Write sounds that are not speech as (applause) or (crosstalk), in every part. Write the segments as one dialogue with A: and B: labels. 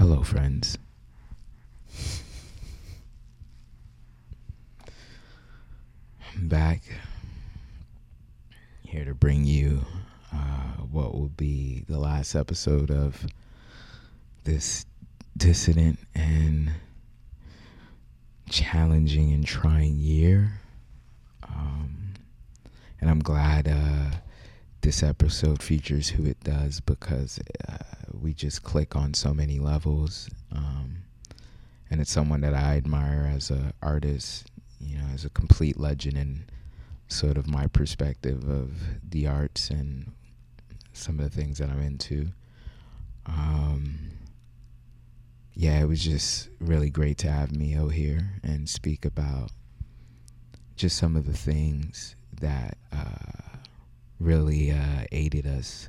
A: Hello, friends. I'm back here to bring you uh, what will be the last episode of this dissident and challenging and trying year. Um, and I'm glad uh, this episode features who it does because uh, we just click on so many levels. Um, and it's someone that I admire as an artist, you know, as a complete legend in sort of my perspective of the arts and some of the things that I'm into. Um, yeah, it was just really great to have Miho here and speak about just some of the things that uh, really uh, aided us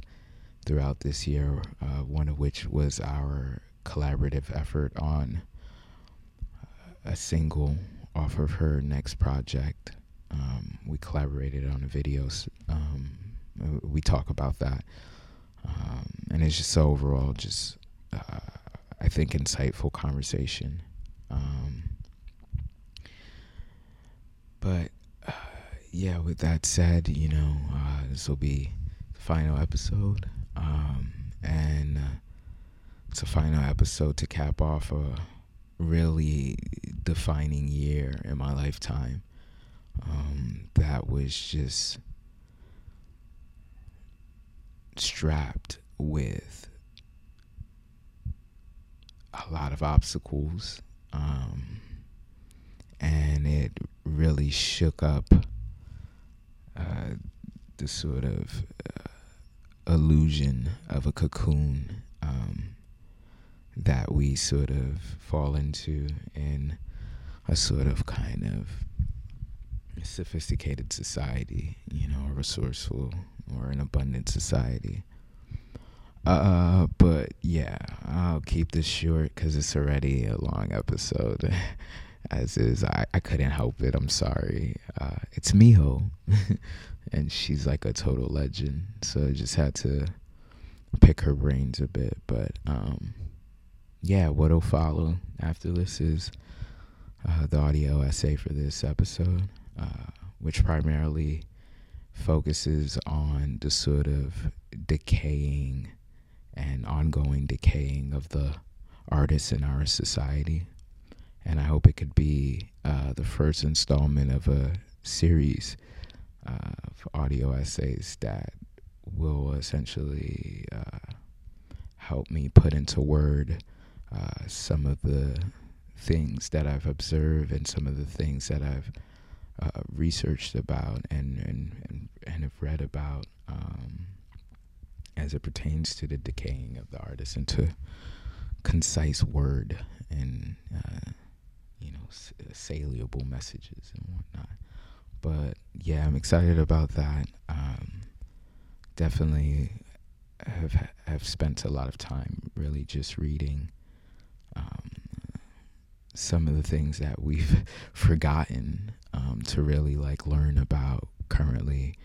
A: throughout this year. Uh, one of which was our collaborative effort on a single off of her next project. Um, we collaborated on a video. Um, we talk about that, um, and it's just overall just uh, I think insightful conversation. Um, but uh, yeah, with that said, you know, uh, this will be the final episode, um, and uh, it's a final episode to cap off a really defining year in my lifetime. Um, that was just strapped with a lot of obstacles. Um, and it really shook up uh, the sort of uh, illusion of a cocoon um, that we sort of fall into in a sort of kind of sophisticated society, you know, a resourceful or an abundant society. Uh, but yeah, I'll keep this short because it's already a long episode. (laughs) As is, I, I couldn't help it. I'm sorry. Uh, it's Miho, (laughs) and she's like a total legend. So I just had to pick her brains a bit. But um, yeah, what'll follow after this is uh, the audio essay for this episode, uh, which primarily focuses on the sort of decaying and ongoing decaying of the artists in our society. And I hope it could be uh, the first installment of a series uh, of audio essays that will essentially uh, help me put into word uh, some of the things that I've observed and some of the things that I've uh, researched about and, and, and, and have read about. Um, as it pertains to the decaying of the artist into concise word and uh, you know uh, saleable messages and whatnot. But yeah, I'm excited about that. Um, definitely have have spent a lot of time really just reading um, some of the things that we've (laughs) forgotten um, to really like learn about currently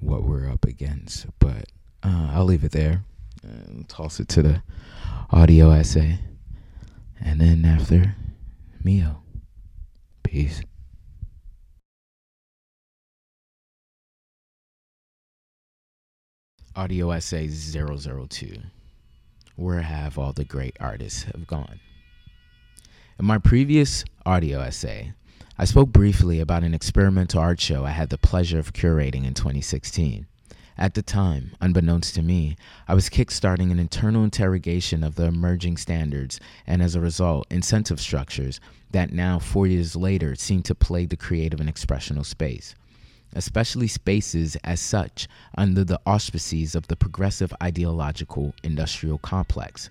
A: what we're up against. But uh, I'll leave it there and toss it to the audio essay. And then after, Miho. Peace. Audio essay 002 Where have all the great artists have gone? In my previous audio essay, I spoke briefly about an experimental art show I had the pleasure of curating in 2016. At the time, unbeknownst to me, I was kickstarting an internal interrogation of the emerging standards and, as a result, incentive structures that now, four years later, seem to plague the creative and expressional space, especially spaces as such under the auspices of the progressive ideological industrial complex.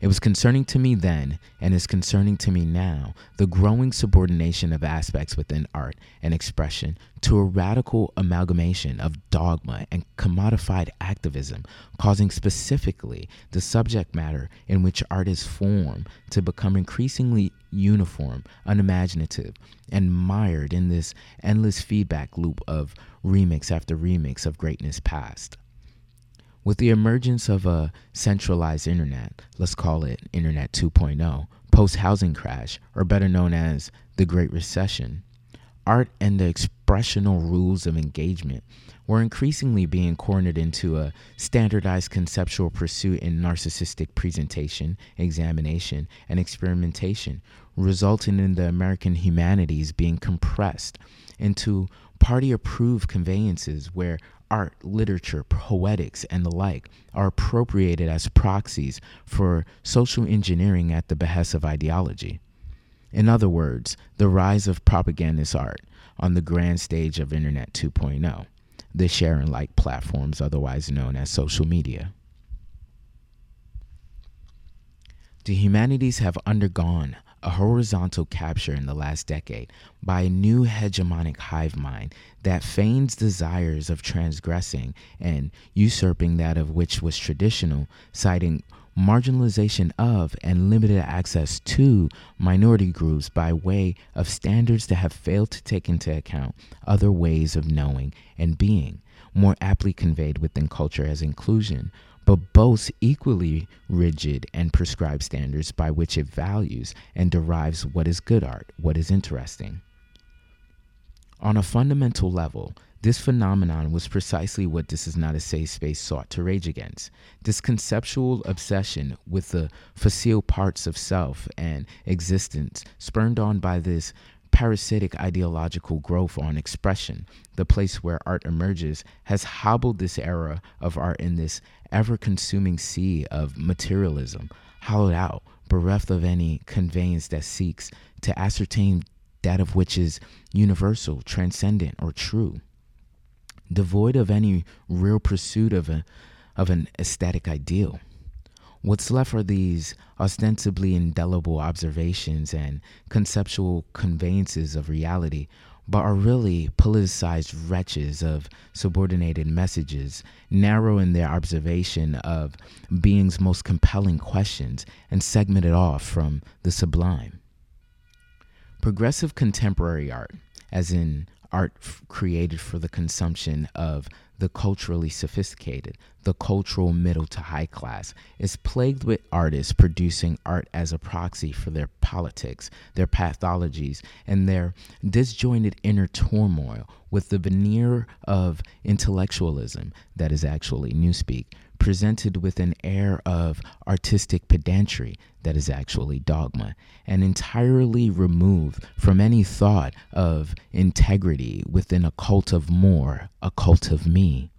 A: It was concerning to me then, and is concerning to me now, the growing subordination of aspects within art and expression to a radical amalgamation of dogma and commodified activism, causing specifically the subject matter in which art is formed to become increasingly uniform, unimaginative, and mired in this endless feedback loop of remix after remix of greatness past. With the emergence of a centralized internet, let's call it Internet 2.0, post housing crash, or better known as the Great Recession, art and the expressional rules of engagement were increasingly being cornered into a standardized conceptual pursuit in narcissistic presentation, examination, and experimentation, resulting in the American humanities being compressed into party approved conveyances where art, literature, poetics, and the like are appropriated as proxies for social engineering at the behest of ideology. In other words, the rise of propagandist art on the grand stage of Internet 2.0, the share and like platforms otherwise known as social media. The humanities have undergone a horizontal capture in the last decade by a new hegemonic hive mind that feigns desires of transgressing and usurping that of which was traditional, citing marginalization of and limited access to minority groups by way of standards that have failed to take into account other ways of knowing and being, more aptly conveyed within culture as inclusion, but boasts equally rigid and prescribed standards by which it values and derives what is good art, what is interesting. On a fundamental level, this phenomenon was precisely what This Is Not a Safe Space sought to rage against. This conceptual obsession with the facile parts of self and existence, spurned on by this parasitic ideological growth on expression, the place where art emerges, has hobbled this era of art in this ever consuming sea of materialism, hollowed out, bereft of any conveyance that seeks to ascertain that of which is universal, transcendent, or true devoid of any real pursuit of, a, of an aesthetic ideal. What's left are these ostensibly indelible observations and conceptual conveyances of reality, but are really politicized wretches of subordinated messages, narrow in their observation of being's most compelling questions and segmented off from the sublime. Progressive contemporary art, as in art f- created for the consumption of the culturally sophisticated, the cultural middle to high class, is plagued with artists producing art as a proxy for their politics, their pathologies, and their disjointed inner turmoil with the veneer of intellectualism that is actually newspeak presented with an air of artistic pedantry that is actually dogma, and entirely removed from any thought of integrity within a cult of more, a cult of me.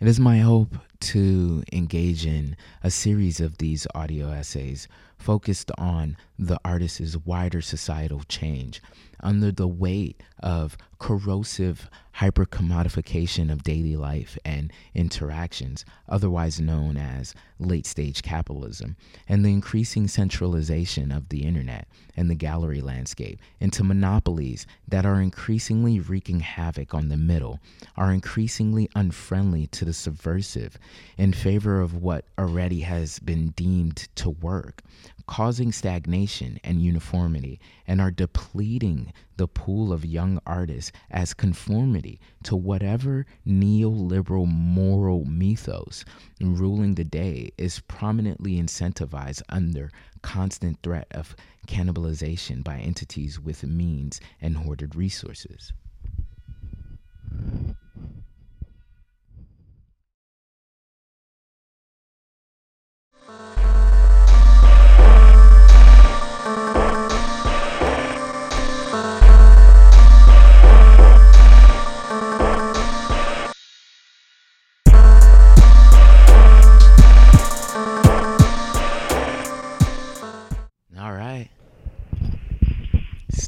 A: It is my hope to engage in a series of these audio essays focused on the artist's wider societal change under the weight of corrosive hypercommodification of daily life and interactions, otherwise known as late stage capitalism, and the increasing centralization of the internet and the gallery landscape into monopolies that are increasingly wreaking havoc on the middle, are increasingly unfriendly to the subversive in favor of what already has been deemed to work, causing stagnation and uniformity, and are depleting the pool of young artists as conformity to whatever neoliberal moral mythos ruling the day is prominently incentivized under constant threat of cannibalization by entities with means and hoarded resources.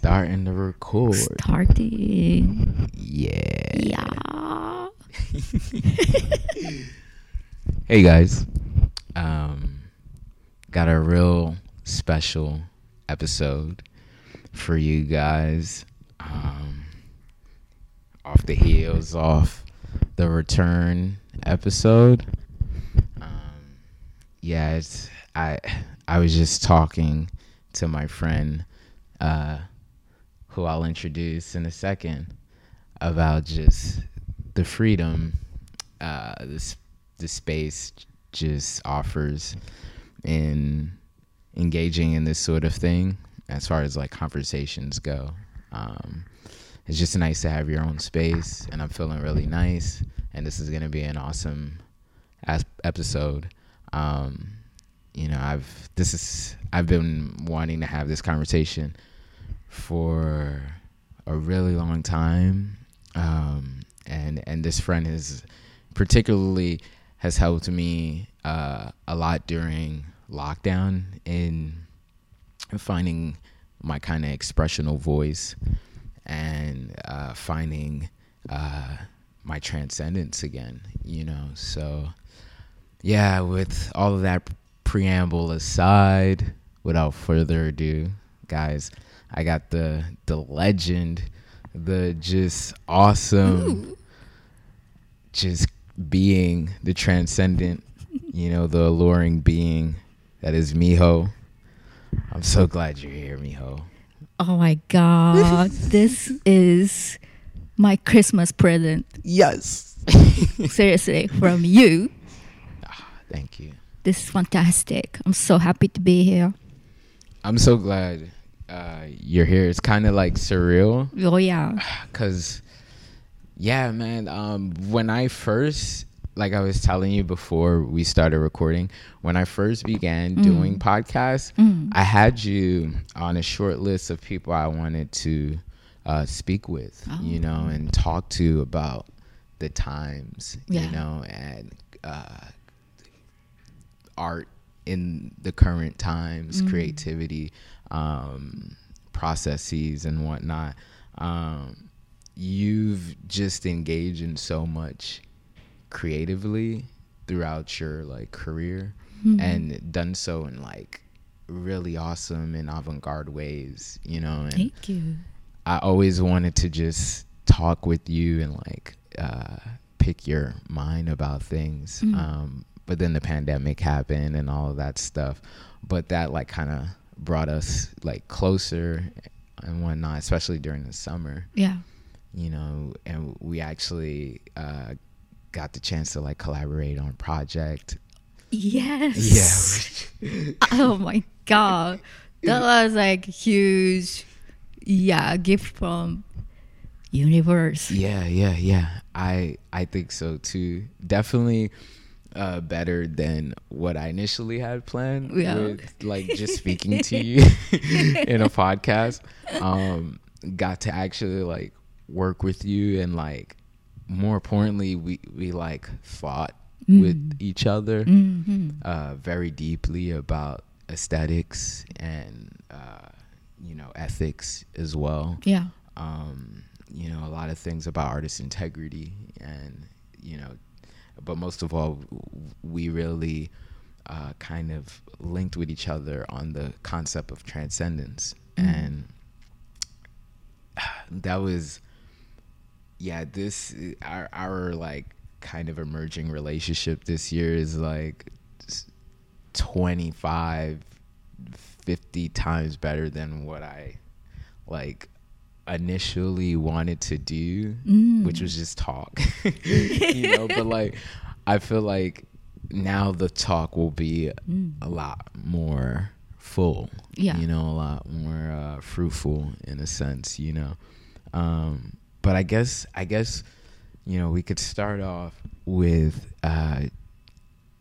A: Starting to record.
B: Starting.
A: Yeah.
B: Yeah. (laughs)
A: hey guys. Um got a real special episode for you guys. Um off the heels off the return episode. Um yeah, it's I I was just talking to my friend uh who I'll introduce in a second, about just the freedom uh, this the space just offers in engaging in this sort of thing as far as like conversations go. Um, it's just nice to have your own space, and I'm feeling really nice. And this is gonna be an awesome as- episode. Um, you know, I've this is I've been wanting to have this conversation for a really long time, um, and and this friend has particularly has helped me uh, a lot during lockdown in finding my kind of expressional voice and uh, finding uh, my transcendence again, you know. So, yeah, with all of that preamble aside, without further ado, guys, I got the the legend, the just awesome, just being the transcendent, you know, the alluring being that is Miho. I'm so glad you're here, Miho.
B: Oh my god, (laughs) this is my Christmas present.
A: Yes. (laughs)
B: Seriously, from you.
A: Ah, thank you.
B: This is fantastic. I'm so happy to be here.
A: I'm so glad uh, you're here. It's kind of like surreal
B: Oh yeah. (sighs)
A: because, yeah, man. Um, when I first, like I was telling you before we started recording, when I first began doing podcasts,
B: Mm.
A: I had you on a short list of people I wanted to uh, speak with, you know, and talk to about the times,
B: Yeah.
A: you know, and uh, art in the current times, creativity, um, processes, and whatnot. Um, you've just engaged in so much creatively throughout your like career and done so in like really awesome and avant-garde ways you know and
B: Thank you.
A: I always wanted to just talk with you and like uh, pick your mind about things. Um, but then the pandemic happened and all of that stuff. But that like kind of brought us like closer and whatnot, especially during the summer,
B: Yeah.
A: you know. And we actually uh, got the chance to like collaborate on a project.
B: Yes.
A: Yeah. (laughs)
B: Oh my god. That was like huge yeah, gift from universe.
A: Yeah, yeah, yeah. I I think so too. Definitely uh better than what I initially had planned
B: Yeah.
A: with like just speaking to you (laughs) (laughs) in a podcast. Um got to actually like work with you and like more importantly we we like thought with each other
B: hmm
A: uh very deeply about aesthetics and uh you know ethics as well
B: Yeah.
A: um, you know, a lot of things about artist integrity, and you know, but most of all, we really uh, kind of linked with each other on the concept of transcendence, and (sighs) that was, yeah, this our our like kind of emerging relationship this year is like s- 25 50 times better than what I like initially wanted to do,
B: Mm.
A: which was just talk. (laughs) you know, but like I feel like now the talk will be a lot more full.
B: Yeah.
A: You know, a lot more uh, fruitful in a sense, you know. Um, but I guess I guess you know, we could start off with uh,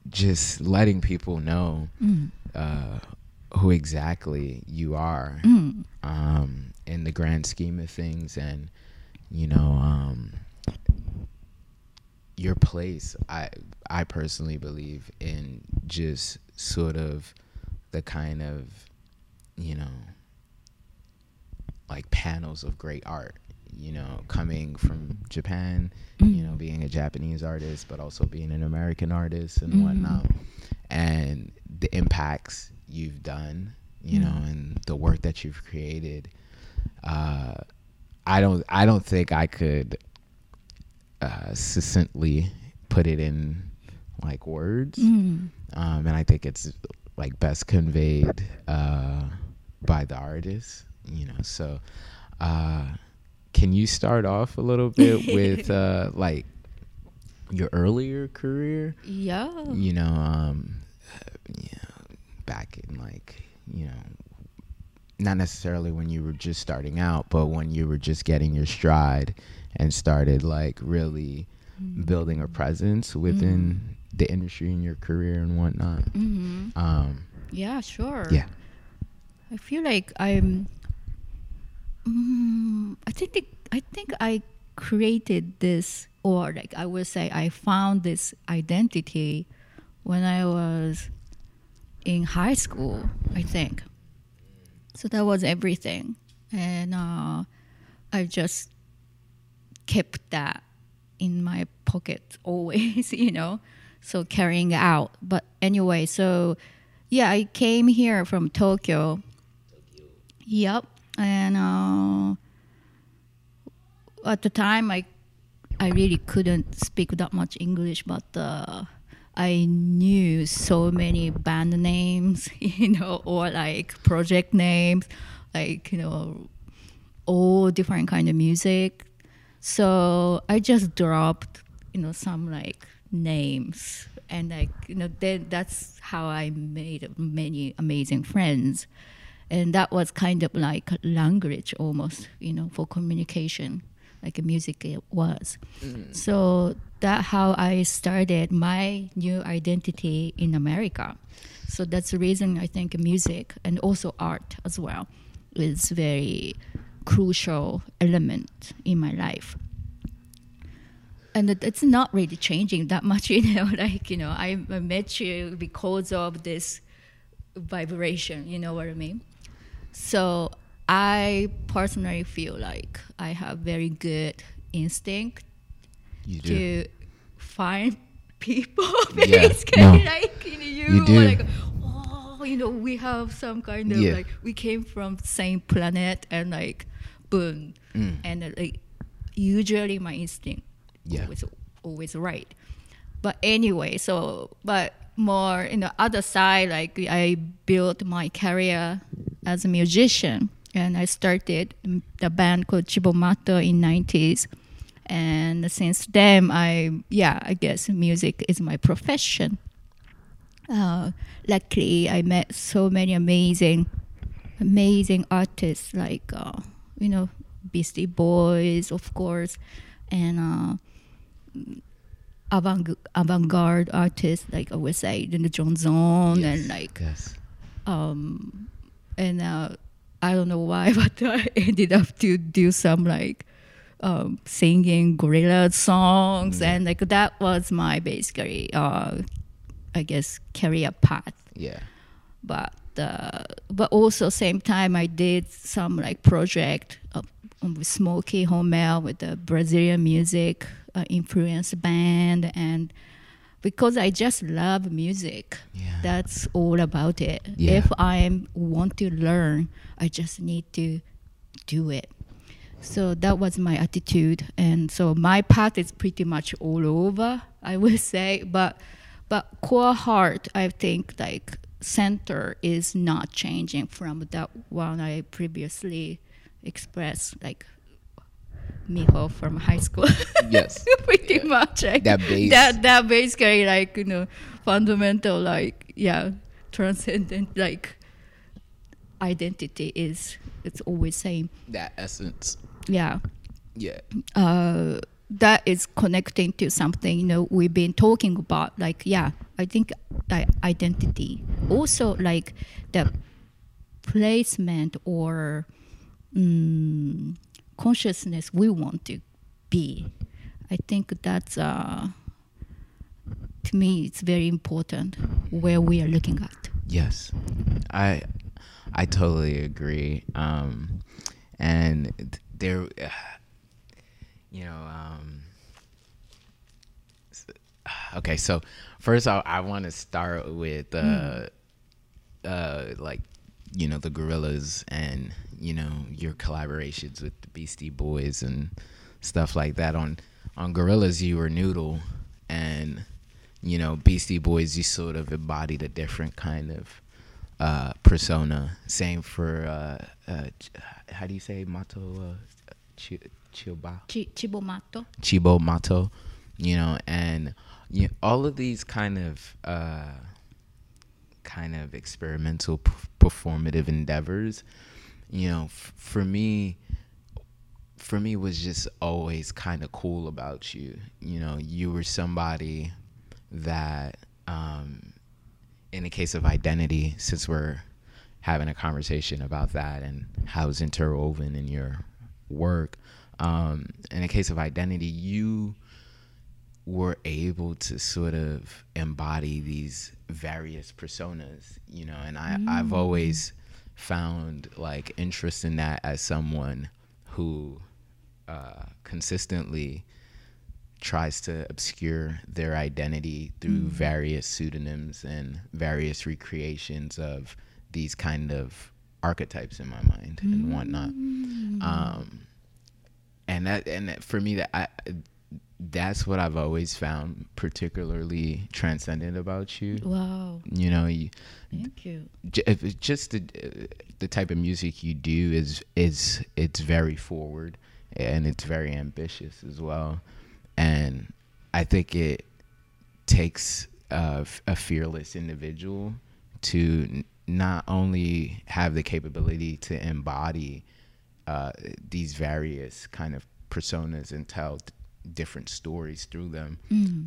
A: just letting people know
B: Mm.
A: uh, who exactly you are
B: Mm.
A: um, in the grand scheme of things, and you know um, your place. I I personally believe in just sort of the kind of you know like panels of great art. You know, coming from Japan, you know, mm. being a Japanese artist, but also being an American artist and mm-hmm. whatnot, and the impacts you've done, you know, mm. and the work that you've created. Uh, I don't, I don't think I could uh, succinctly put it in like words,
B: Mm.
A: um, and I think it's like best conveyed uh, by the artist, you know. So, uh, can you start off a little bit (laughs) with uh, like your earlier career.
B: Yeah.
A: You know, um, you know, back in like you know, not necessarily when you were just starting out, but when you were just getting your stride and started like really
B: Mm.
A: building a presence within the industry and your career and whatnot.
B: hmm
A: Um,
B: Yeah, sure.
A: yeah.
B: I feel like I'm. Mm, I think it, I think I created this, or like I would say, I found this identity when I was in high school. I think. So that was everything, and uh, I just kept that in my pocket (laughs) always, you know. So carrying out. But anyway, so yeah, I came here from Tokyo. Tokyo. Yep, and uh, at the time, I I really couldn't speak that much English, but uh, I knew so many band names, (laughs) you know, or like project names, like you know, all different kind of music. So I just dropped, you know, some like names, and like you know, then that's how I made many amazing friends, and that was kind of like language almost, you know, for communication, like music it was. Mm. So that how I started my new identity in America. So that's the reason I think music and also art as well is very crucial element in my life. And it's not really changing that much, (laughs) you know. Like you know, I I met you because of this vibration. You know what I mean? So I personally feel like I have very good instinct to find (laughs) people
A: Yeah, (laughs)
B: basically
A: no.
B: like you, know, you,
A: You do.
B: like oh you know we have some kind of
A: Yeah.
B: like we came from same planet and like boom
A: Mm.
B: and uh, like usually my instinct
A: Yeah.
B: always always right but anyway so but more in the other side like i built my career as a musician and i started the band called Cibo Matto in 90s and since then i yeah i guess music is my profession. Uh, luckily i met so many amazing amazing artists like uh, you know beastie boys of course and uh, avant avant-garde artists like I would say the John Zorn and like
A: yes.
B: um and uh, I don't know why (laughs) but I ended up to do some like um, singing Gorillaz songs
A: Yeah.
B: and like that was my basically uh, I guess career path
A: Yeah.
B: but uh, but also same time I did some like project uh, with Smokey Hormel with the Brazilian music uh, influence band and because I just love music.
A: Yeah.
B: that's all about it.
A: Yeah.
B: if I want to learn I just need to do it. So that was my attitude. And so my path is pretty much all over I would (laughs) say. But but core heart I think like center is not changing from that one I previously expressed like Miho from high school (laughs)
A: Yes.
B: pretty
A: Yeah.
B: much like,
A: That base.
B: that that basically like you know fundamental like yeah transcendent like identity is it's always same
A: That essence.
B: yeah
A: Yeah.
B: uh, that is connecting to something you know we've been talking about like yeah i think i- identity also like the placement or mm, consciousness we want to be i think that's uh, to me it's very important where we are looking at
A: Yes, I I totally agree. Um, and th- there, (sighs) you know, um, (sighs) okay. So first, I, I want to start with uh, uh, like you know the Gorillaz and you know your collaborations with the Beastie Boys and stuff like that. On on Gorillaz, you were Noodle, and you know Beastie Boys, you sort of embodied a different kind of uh, persona. Same for uh, uh, ch- how do you say Matto uh, Chi- Chiba
B: Chi- chibomato
A: Cibo Matto. you know, and you know, all of these kind of uh, kind of experimental p- performative endeavors, you know, f- for me, for me was just always kind of cool about you. You know, you were somebody that, um, in the case of identity, since we're having a conversation about that and how it's interwoven in your work, um, in the case of identity, you were able to sort of embody these various personas, you know, and I, I've always found like interest in that as someone who uh, consistently tries to obscure their identity through various pseudonyms and various recreations of these kind of archetypes in my mind and whatnot. Um, and that and that- for me that I that's what I've always found particularly transcendent about you.
B: Wow.
A: You know, you,
B: Thank you.
A: j- if it's just the the type of music you do is is it's very forward and it's very ambitious as well, and I think it takes a, a fearless individual to n- not only have the capability to embody uh, these various kind of personas and tell different stories through them,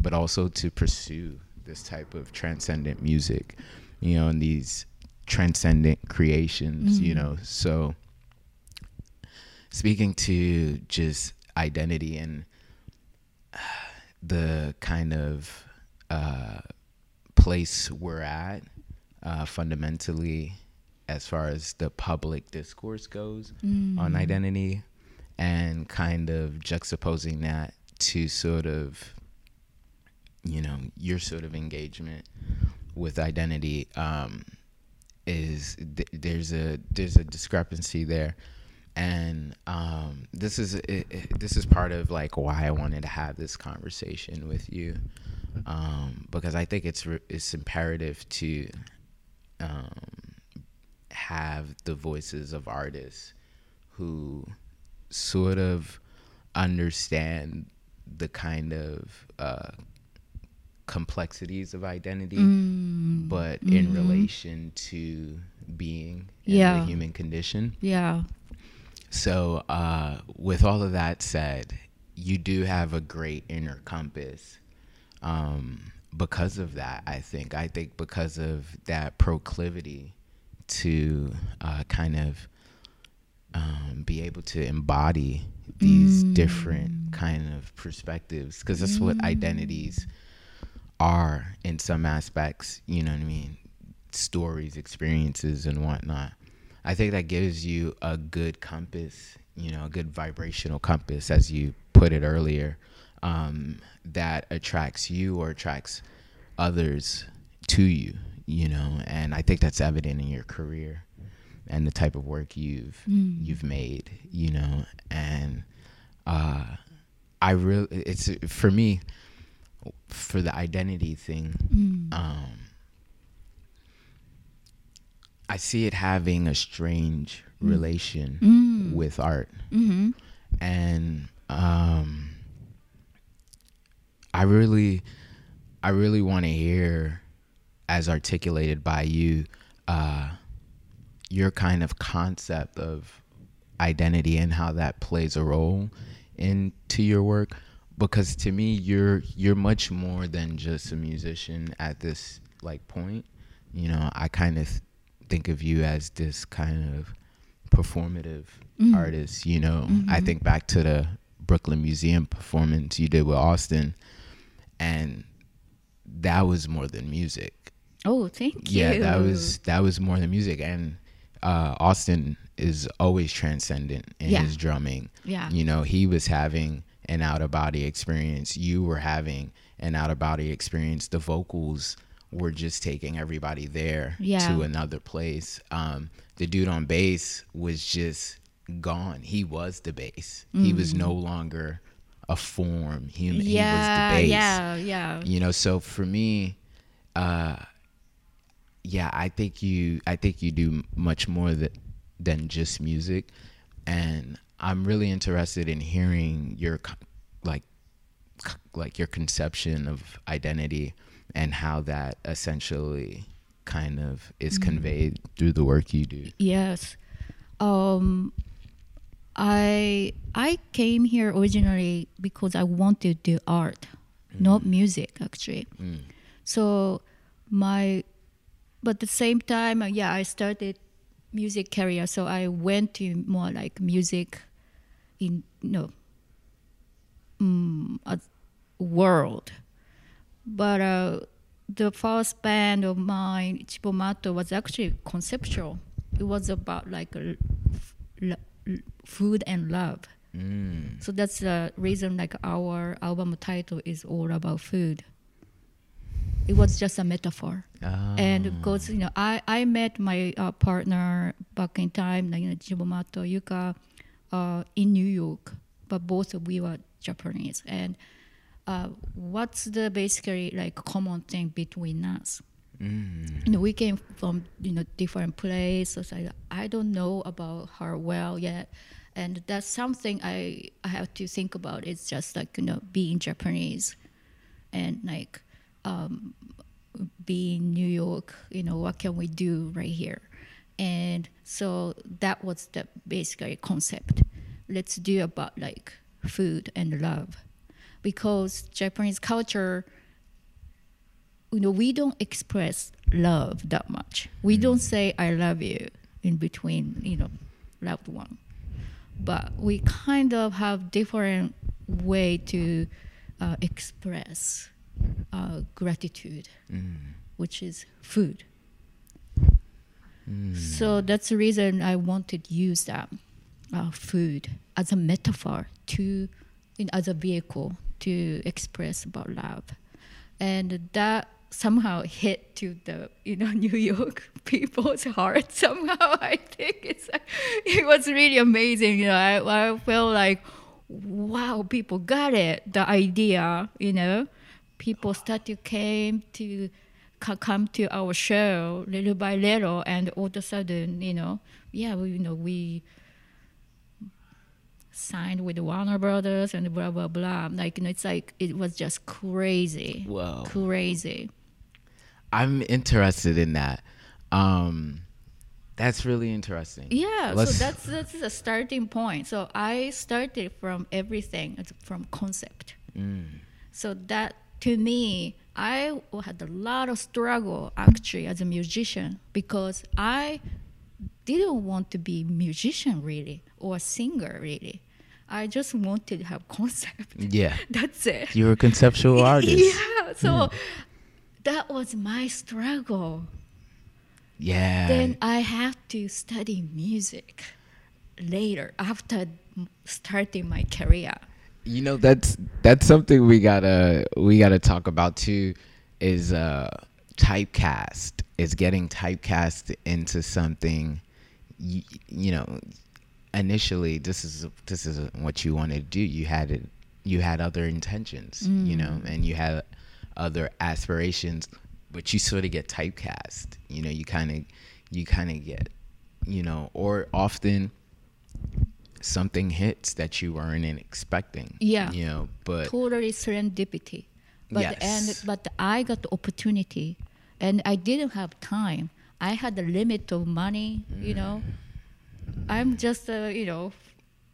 A: but also to pursue this type of transcendent music, you know, and these transcendent creations, you know. So, speaking to just identity and uh, the kind of uh, place we're at uh, fundamentally as far as the public discourse goes on identity and kind of juxtaposing that to sort of you know your sort of engagement with identity um, is th- there's a there's a discrepancy there. And um, this is it, it- this is part of like why I wanted to have this conversation with you um, because I think it's re- it's imperative to um, have the voices of artists who sort of understand the kind of uh, complexities of identity, but in relation to being and
B: Yeah.
A: the human condition.
B: Yeah.
A: So, uh, with all of that said, you do have a great inner compass. Um, because of that, I think. I think because of that proclivity to uh, kind of um, be able to embody these different kind of perspectives, because that's what identities are in some aspects. You know what I mean? Stories, experiences, and whatnot. I think that gives you a good compass, you know, a good vibrational compass, as you put it earlier, um, that attracts you or attracts others to you, you know. And I think that's evident in your career and the type of work you've you've made, you know. And uh, I really, it's for me, for the identity thing. Um, I see it having a strange relation with art,
B: Mm-hmm.
A: and um, I really, I really want to hear, as articulated by you, uh, your kind of concept of identity and how that plays a role into your work? Because to me you're you're much more than just a musician at this like point. You know i kind of think of you as this kind of performative mm-hmm. artist you know? I mm-hmm. think back to the brooklyn museum performance you did with austin and that was more than music.
B: Oh, thank you.
A: yeah that was that was more than music. And uh austin is always transcendent in
B: Yeah.
A: his drumming
B: Yeah.
A: you know he was having an out of body experience you were having an out of body experience the vocals were just taking everybody there
B: Yeah.
A: to another place um the dude on bass was just gone he was the bass he was no longer a form human
B: Mm. Yeah.
A: he was the bass
B: Yeah. Yeah.
A: you know so for me uh yeah i think you i think you do much more that, than just music and i'm really interested in hearing your like like your conception of identity and how that essentially kind of is conveyed through the work you do.
B: Yes. Um, I I came here originally because I wanted to do art, not music actually.
A: Mm.
B: So my, but at the same time, uh, yeah, I started music career. So I went to more like music, in no, um, a world. But uh, the first band of mine, Cibo Matto, was actually conceptual. It was about like a, f- l- l- food and love.
A: Mm.
B: So that's the reason like our album title is all about food. It was just a metaphor.
A: Ah.
B: And because you know, I, I met my uh, partner back in time, like, you know, Cibo Matto Yuka, uh, in New York, but both of we were Japanese. And uh, what's the basically like common thing between us?
A: Mm.
B: you know, we came from you know different places. I I don't know about her well yet, and that's something I I have to think about. It's just like you know being Japanese, and like um, being New York. You know what can we do right here, and so that was the basically concept. Let's do about like food and love, because Japanese culture you know, we don't express love that much. We don't say "I love you" in between, you know, loved one. But we kind of have different way to uh, express uh, gratitude,
A: Mm.
B: which is food.
A: Mm.
B: So that's the reason I wanted to use that uh, food as a metaphor to, in, as a vehicle to express about love, and that somehow hit to the you know (laughs) New York (laughs) people's heart. (laughs) Somehow I think it's it was really amazing. You know, I I felt like wow, people got it, the idea. You know, people start to came to come to our show little by little, and all of a sudden, you know, yeah, we, you know, we signed with Warner Brothers and blah blah blah. Like, you know, it's like it was just crazy,
A: Whoa.
B: crazy.
A: I'm interested in that. Um, that's really interesting.
B: Yeah,
A: Let's-
B: so that's that's the starting point. So I started from everything, from concept.
A: Mm.
B: So that to me, I had a lot of struggle actually as a musician because I didn't want to be musician really or a singer really. I just wanted to have (laughs) concept.
A: Yeah.
B: That's it.
A: You're a conceptual (laughs) artist.
B: Yeah. (laughs) So mm. that was my struggle.
A: Yeah.
B: Then I have to study music later after starting my career.
A: You know that's that's something we gotta we gotta talk about too is uh typecast is getting typecast into something you, you know initially this is this is what you wanted to do. You had it you had other intentions you know and you had other aspirations but you sort of get typecast. You know you kind of you kind of get you know or often something hits that you weren't expecting
B: Yeah.
A: you know but
B: totally serendipity. But
A: Yes.
B: and but I got the opportunity, and I didn't have time. I had a limit of money. You mm. know, I'm just a you know,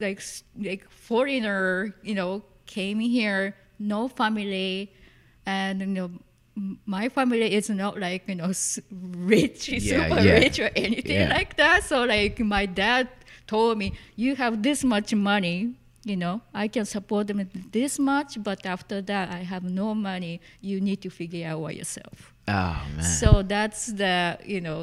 B: like like foreigner. You know, came here, no family, and you know. My family is not like you know rich, (laughs)
A: Yeah,
B: super
A: yeah.
B: rich or anything
A: Yeah.
B: like that. So like my dad told me, you have this much money, you know, I can support them this much, but after that I have no money. You need to figure out by yourself.
A: oh man
B: So that's the you know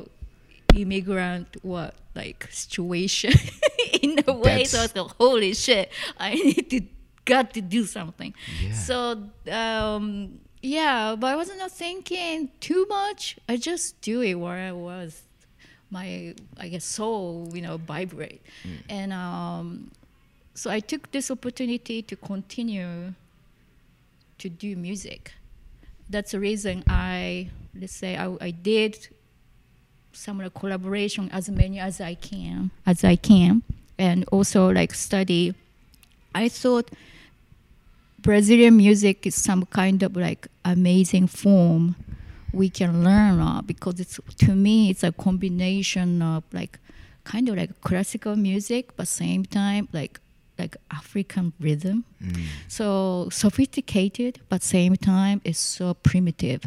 B: immigrant what like situation (laughs) in a way. So I like, holy shit, I need to got to do something.
A: Yeah.
B: So um, yeah, but I wasn't not thinking too much. I just do it where I was. My I guess soul, you know, vibrate, and um, so I took this opportunity to continue to do music. That's the reason I let's say I, I did some of the collaboration as many as I can as I can and also like study. I thought Brazilian music is some kind of like amazing form we can learn uh, because it's to me it's a combination of like kind of like classical music but same time like like African rhythm.
A: Mm.
B: So sophisticated but same time it's so primitive.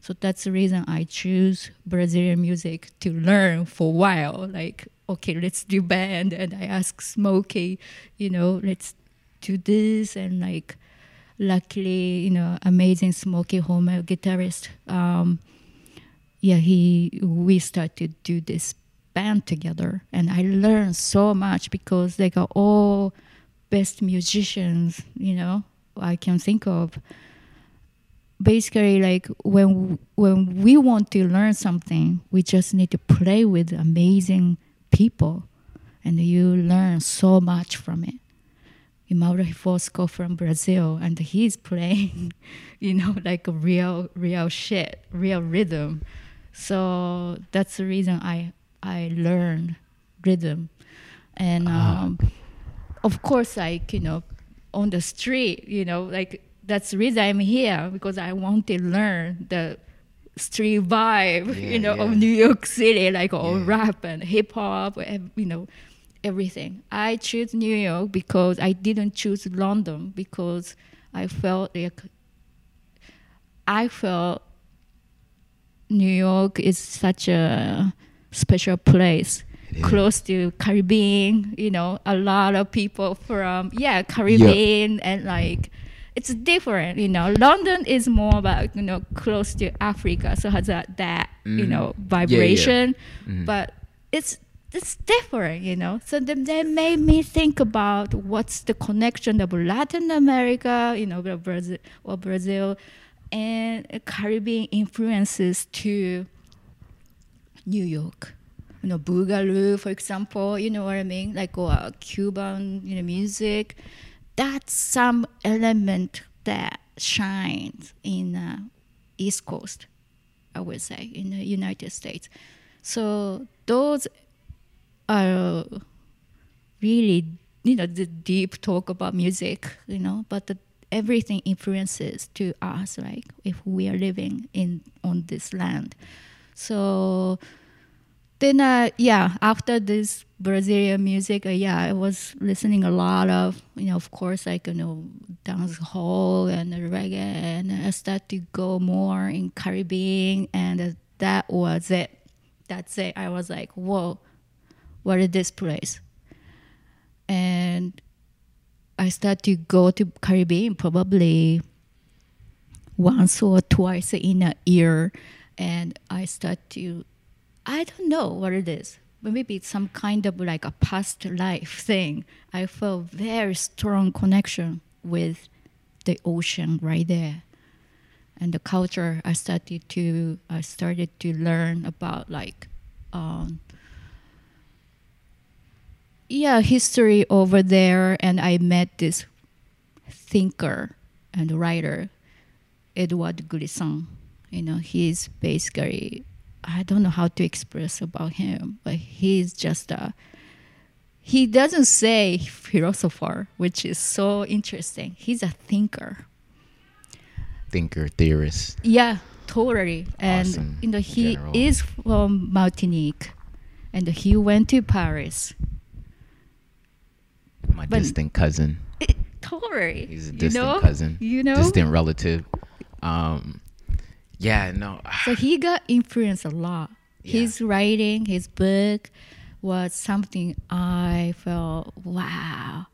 B: So that's the reason I choose Brazilian music to learn for a while. Like okay, let's do band and I ask Smokey, you know, let's do this and like luckily, you know, amazing Smokey Hormel guitarist. Um, yeah, he we started to do this band together, and I learned so much because they got all best musicians, you know, I can think of. Basically, like when when we want to learn something, we just need to play with amazing people, and you learn so much from it. Mauro Refosco from Brazil, and he's playing, (laughs) you know, like a real, real shit, real rhythm. So that's the reason I I learned rhythm, and um, of course, like you know, on the street, you know, like that's the reason I'm here because I want to learn the street vibe, (laughs)
A: Yeah,
B: you know,
A: yeah.
B: of New York City, like all
A: Yeah.
B: rap and hip hop, and, you know, everything. I choose New York because I didn't choose London because I felt like I felt New York is such a special place.
A: Is.
B: Close to Caribbean, you know, a lot of people from yeah Caribbean and like it's different, you know. London is more about you know close to Africa, so has that that you
A: Mhm.
B: know
A: Yeah, yeah.
B: vibration,
A: Mhm.
B: but it's it's different, you know. So then that made me think about what's the connection of Latin America, you know, Brazil or Brazil, and Caribbean influences to New York. You know, boogaloo, for example. You know what I mean? Like or Cuban, you know, music. That's some element that shines in uh, East Coast. I would say in the United States. So those are really you know the deep talk about music you know but the, everything influences to us like if we are living in on this land. So then uh, yeah after this brazilian music uh, yeah i was listening a lot of you know of course like you know dance hall and reggae and i started to go more in caribbean and uh, that was it. That's it. I was like whoa what is this place? And i start to go to caribbean probably once or twice in a year. And i start to i don't know what it is. But maybe it's some kind of like a past life thing. I feel very strong connection with the ocean right there. And the culture i started to i started to learn about like um, yeah history over there and i met this thinker and writer edward glissant you know he's basically i don't know how to express about him but he's just a he doesn't say philosopher which is so interesting he's a thinker
A: Thinker, theorist.
B: yeah, totally. And
A: Awesome.
B: you know, he
A: General.
B: is from Martinique, and he went to Paris.
A: My
B: But-
A: distant cousin.
B: It, totally.
A: He's a
B: you
A: distant
B: know?
A: cousin.
B: You know.
A: Distant relative. Um, yeah, no.
B: So he got influenced a lot.
A: Yeah.
B: His writing, his book, was something I felt wow.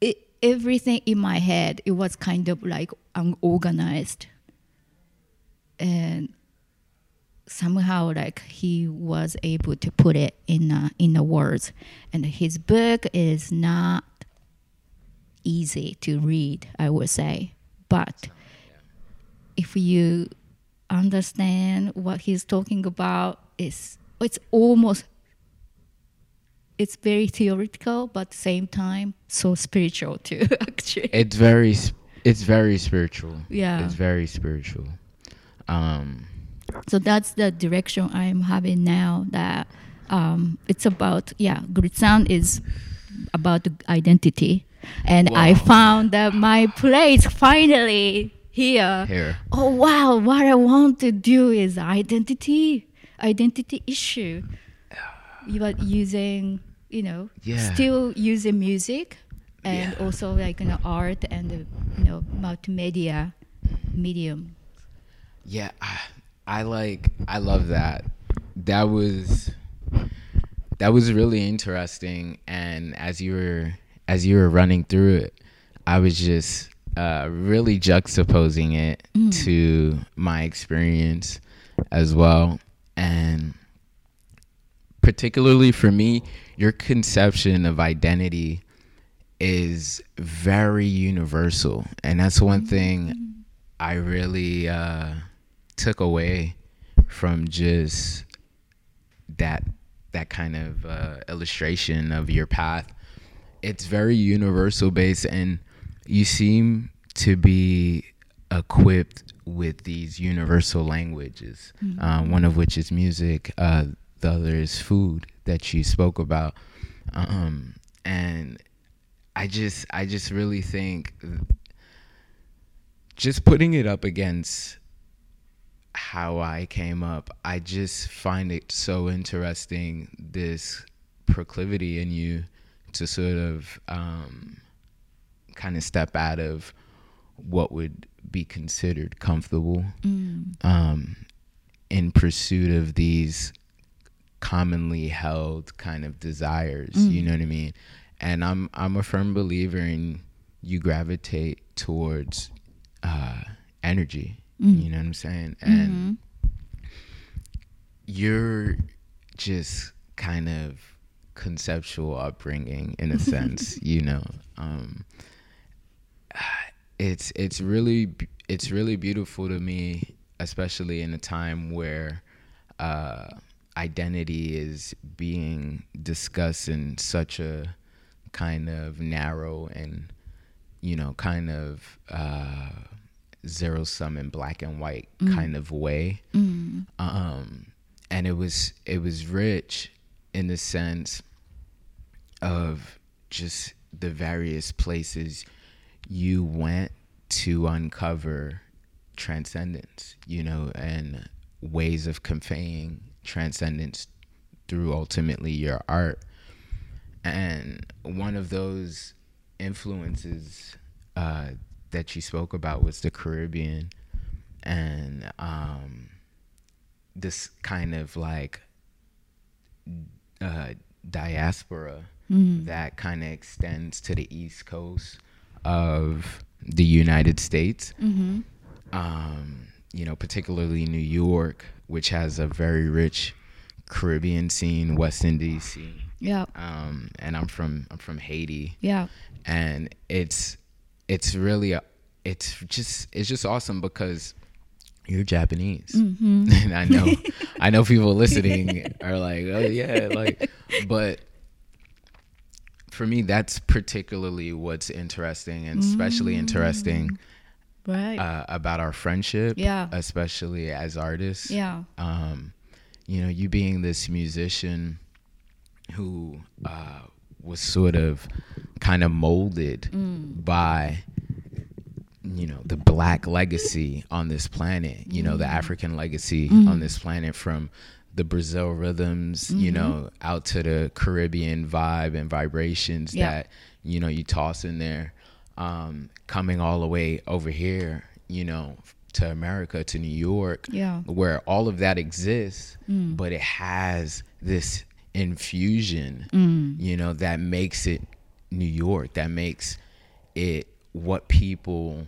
B: It, everything in my head, it was kind of like unorganized, and somehow like he was able to put it in uh, in the words. And his book is not easy to read, I would say, but if you understand what he's talking about it's it's almost it's very theoretical but at the same time so spiritual too (laughs) actually
A: It's very, sp- it's very spiritual.
B: Yeah.
A: It's very spiritual. Um,
B: so that's the direction i'm having now that um, it's about yeah good sound is about identity and I found that my place finally here.
A: Here.
B: Oh wow! What I want to do is identity, identity issue. You are using, you know,
A: Yeah.
B: still using music, and
A: Yeah.
B: also like you know, art and you know multimedia medium.
A: Yeah, I, I like I love that. That was that was really interesting and as you were as you were running through it, I was just uh, really juxtaposing it to my experience as well and particularly for me, your conception of identity is very universal. And that's one thing I really uh, took away from just that that kind of uh, illustration of your path. It's very universal based, and you seem to be equipped with these universal languages. Uh, one of which is music. Uh, the other is food that you spoke about, um, and I just I just really think just putting it up against how I came up, I just find it so interesting this proclivity in you to sort of um, kind of step out of what would be considered comfortable um, in pursuit of these commonly held kind of desires. You know what I mean? And I'm I'm a firm believer in you gravitate towards uh, energy. You know what I'm saying? And your just kind of conceptual upbringing in a sense, (laughs) you know. Um, it's it's really it's really beautiful to me, especially in a time where uh, identity is being discussed in such a kind of narrow and you know kind of uh, zero sum and black and white kind of way. Um, and it was it was rich in the sense of just the various places you went to uncover transcendence, you know, and ways of conveying transcendence through ultimately your art. And one of those influences uh, that you spoke about was the Caribbean and um, this kind of like uh, diaspora that kind of extends to the east coast of the United States. Um, you know, particularly New York, which has a very rich Caribbean scene, West Indies scene.
B: Yeah,
A: Um, and I'm from I'm from Haiti.
B: Yeah,
A: and it's it's really a, it's just it's just awesome because you're Japanese, (laughs) and I know I know people listening (laughs) are like, oh yeah, like, but for me that's particularly what's interesting and especially interesting
B: right.
A: uh, about our friendship,
B: Yeah.
A: especially as artists,
B: yeah,
A: um, you know, you being this musician who uh, was sort of kind of molded mm. by, you know, the black legacy on this planet, you know, the mm. African legacy mm. on this planet from the Brazil rhythms, you mm-hmm. know, out to the Caribbean vibe and vibrations
B: Yeah.
A: that, you know, you toss in there, um, coming all the way over here, you know, to America, to New York,
B: Yeah.
A: where all of that exists, but it has this infusion, you know, that makes it New York, that makes it what people,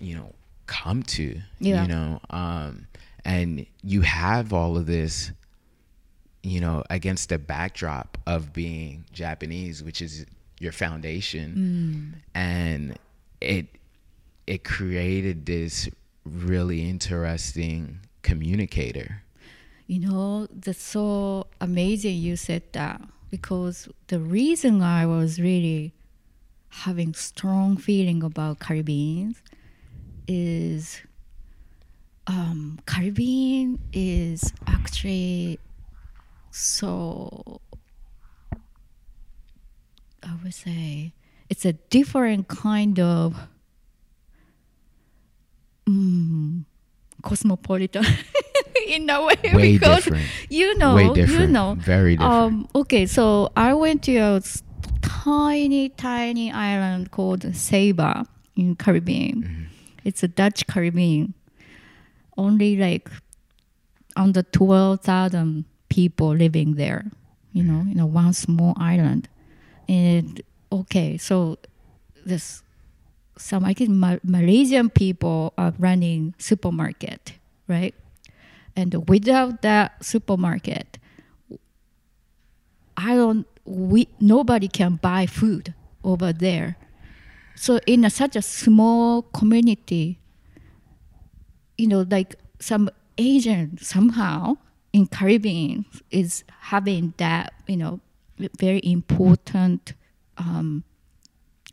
A: you know, come to,
B: Yeah.
A: you know, um, and you have all of this, you know, against the backdrop of being Japanese, which is your foundation, and it it created this really interesting communicator.
B: You know, that's so amazing you said that because the reason I was really having strong feeling about Caribbeans is um, Caribbean is actually so I would say it's a different kind of mm, cosmopolitan (laughs) (laughs) in a way
A: Way
B: because
A: different.
B: you know
A: Way
B: you know
A: Very different.
B: um, okay, so I went to a tiny, tiny island called Saba in Caribbean.
A: Mm-hmm.
B: It's a Dutch Caribbean. Only like under 12,000 people living there, you know, in a one small island. And okay, so this some I think Ma- Malaysian people are running supermarket, right? And without that supermarket, I don't we nobody can buy food over there. So in a, such a small community, you know, like some Asian somehow in Caribbean is having that, you know, very important um,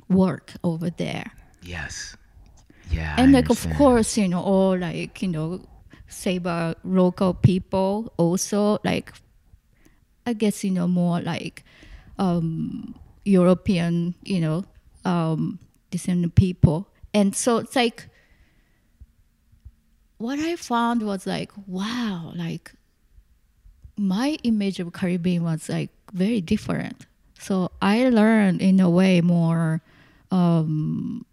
B: work over there
A: yes. Yeah. I
B: and like of course you know all like you know Saba local people also like I guess you know more like um European you know um descendant people. And so it's like what I found was like wow like my image of Caribbean was like very different. So I learned in a way more um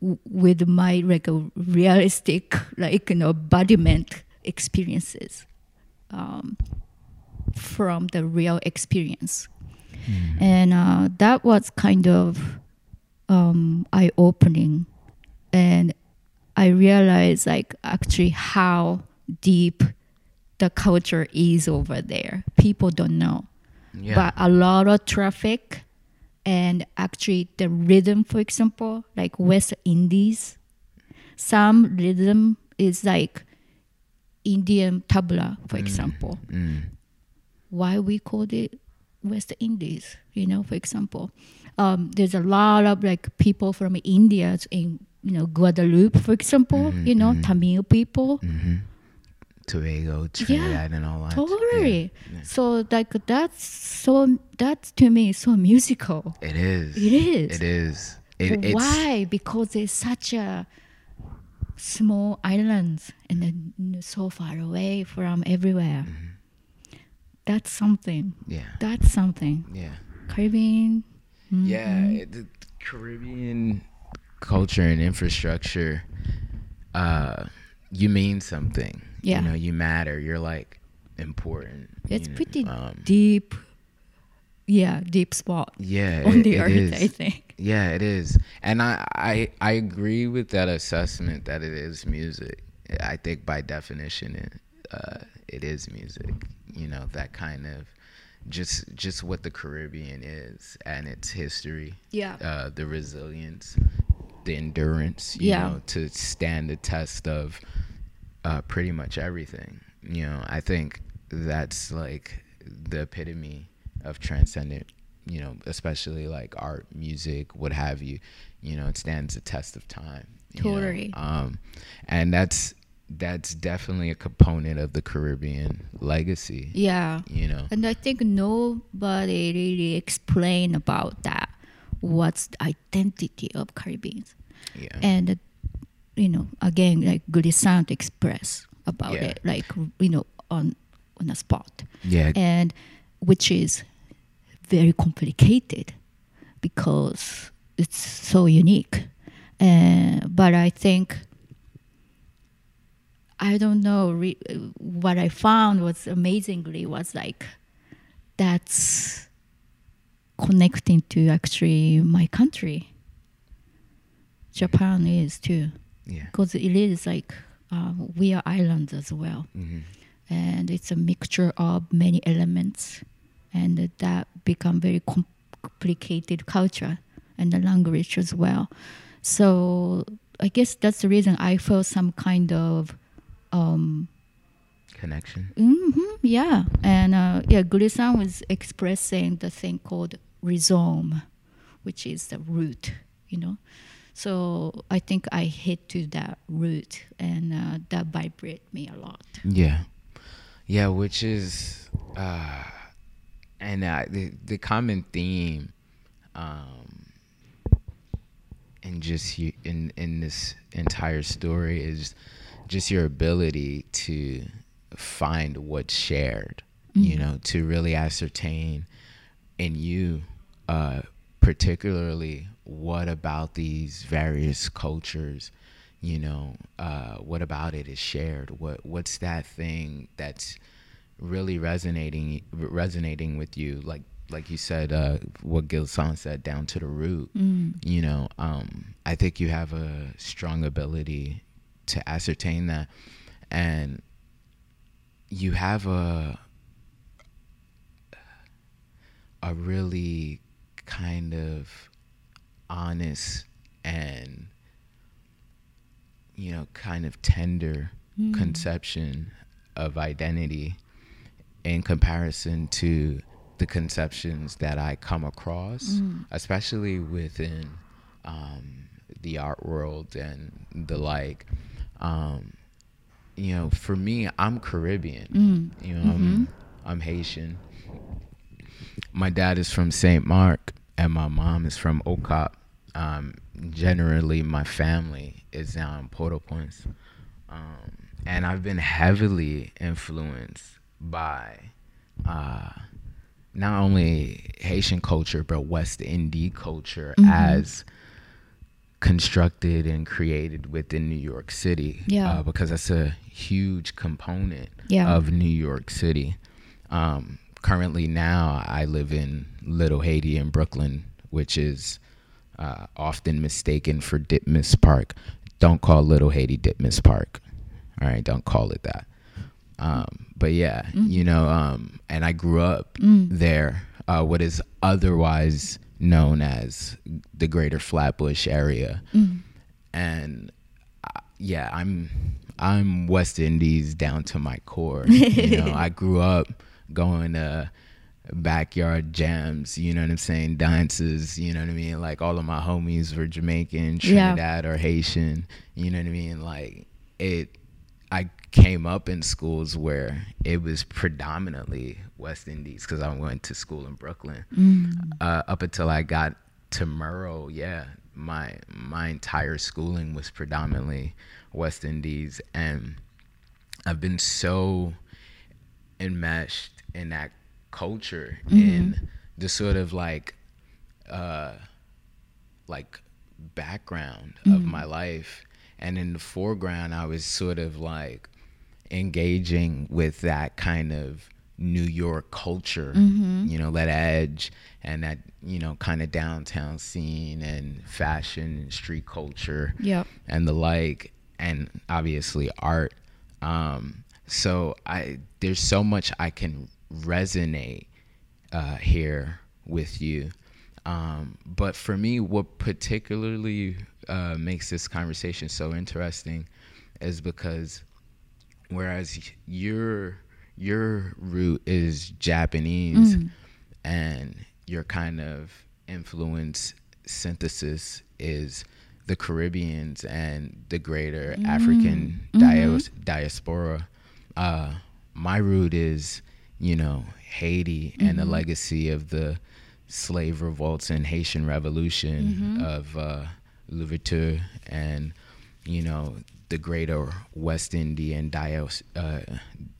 B: with my like realistic like you know embodiment experiences um, from the real experience. And uh, that was kind of um, eye-opening. And i realized like actually how deep the culture is over there. People don't know.
A: Yeah.
B: but a lot of traffic and actually the rhythm for example like west indies some rhythm is like indian tabla for example
A: Mm.
B: why we called it west indies you know for example um, there's a lot of like people from india in you know guadeloupe for example
A: Mhm,
B: you know
A: mhm.
B: tamil people
A: hmm Tobago, Trinidad, and all that.
B: totally
A: Yeah, yeah.
B: so like that's so that's to me so musical
A: It is.
B: It is.
A: It is. It, it's,
B: Why? Because it's such a small islands and then so far away from everywhere.
A: Mm-hmm.
B: That's something.
A: Yeah.
B: That's something.
A: Yeah.
B: Caribbean. mhm.
A: Yeah, it, the Caribbean culture and infrastructure, uh, you mean something.
B: Yeah.
A: You know, you matter. You're like important.
B: It's
A: you know,
B: pretty
A: um,
B: deep. Yeah, deep spot
A: yeah,
B: on
A: it-
B: the
A: it
B: earth. I think.
A: Yeah, it is. And I, I I agree with that assessment that it is music. I think by definition it uh, it is music. You know, that kind of just just what the Caribbean is and its history.
B: Yeah.
A: Uh, the resilience, the endurance, you
B: Yeah.
A: know, to stand the test of uh, pretty much everything. You know, I think that's like the epitome of transcendent, you know, especially like art, music, what have you. You know, it stands the test of time. you know.
B: Totally.
A: Um, and that's that's definitely a component of the Caribbean legacy.
B: Yeah.
A: You know.
B: And I think nobody really explain about that. What's the identity of Caribbeans?
A: Yeah.
B: and you know again like Glissant express about
A: Yeah.
B: it like you know on on a spot
A: yeah.
B: and which is very complicated because it's so unique and but i think i don't know re- what i found was amazingly was like that's connecting to actually my country japan is too
A: yeah.
B: because it is like uh, we are islands as well.
A: Hmm
B: and it's a mixture of many elements. And that become very complicated culture and the language as well. So i guess that's the reason i felt some kind of um,
A: Connection.
B: hmm yeah. And uh, yeah Glissant was expressing the thing called rhizome which is the root you know so i think i hit to that root and uh, that vibrate me a lot
A: Yeah, yeah, which is, uh, and uh, the the common theme um, and just you, in in this entire story is just your ability to find what's shared. You know, to really ascertain in you, uh, particularly what about these various cultures, you know, uh, what about it is shared? What what's that thing that's really resonating resonating with you? Like like you said, uh, what Glissant said, down to the root. You know, um, I think you have a strong ability to ascertain that, and you have a a really kind of honest and you know kind of tender conception of identity in comparison to the conceptions that I come across, especially within um, the art world and the like. Um, you know, for me, I'm Caribbean. You know, I'm, I'm Haitian. My dad is from St. Mark, and my mom is from Okap. Um, generally, my family is now in Port-au-Prince. Um, and I've been heavily influenced by uh, not only Haitian culture, but West Indian culture as constructed and created within New York City.
B: Yeah.
A: Uh, because that's a huge component
B: Yeah.
A: of New York City. Um, currently, now I live in Little Haiti in Brooklyn, which is uh, often mistaken for Ditmas Park. Don't call Little Haiti Ditmas Park. All right, don't call it that. Um, but yeah, you know, um, and I grew up there, uh, what is otherwise known as the Greater Flatbush area, and uh, yeah, I'm I'm West Indies down to my core. (laughs) You know, I grew up going to backyard jams, you know what I'm saying, dances, you know what I mean? Like all of my homies were Jamaican,
B: Yeah.
A: Trinidad or Haitian, you know what I mean? Like it I came up in schools where it was predominantly West Indies because I went to school in Brooklyn. Uh, up until I got to Murrow, yeah, my my entire schooling was predominantly West Indies, and I've been so enmeshed in that culture in the sort of like uh like background of my life. And in the foreground I was sort of like engaging with that kind of New York culture, you know, that edge and that, you know, kind of downtown scene and fashion and street culture
B: Yep.
A: and the like and obviously art. Um so i there's so much i can resonate uh here with you. Um but for me what particularly uh makes this conversation so interesting is because whereas your your root is Japanese and your kind of influence synthesis is the Caribbeans and the greater African dias- diaspora. Uh, my root is, you know, Haiti and the legacy of the slave revolts and Haitian revolution of uh, Louverture and, you know, the greater West Indian dias- uh,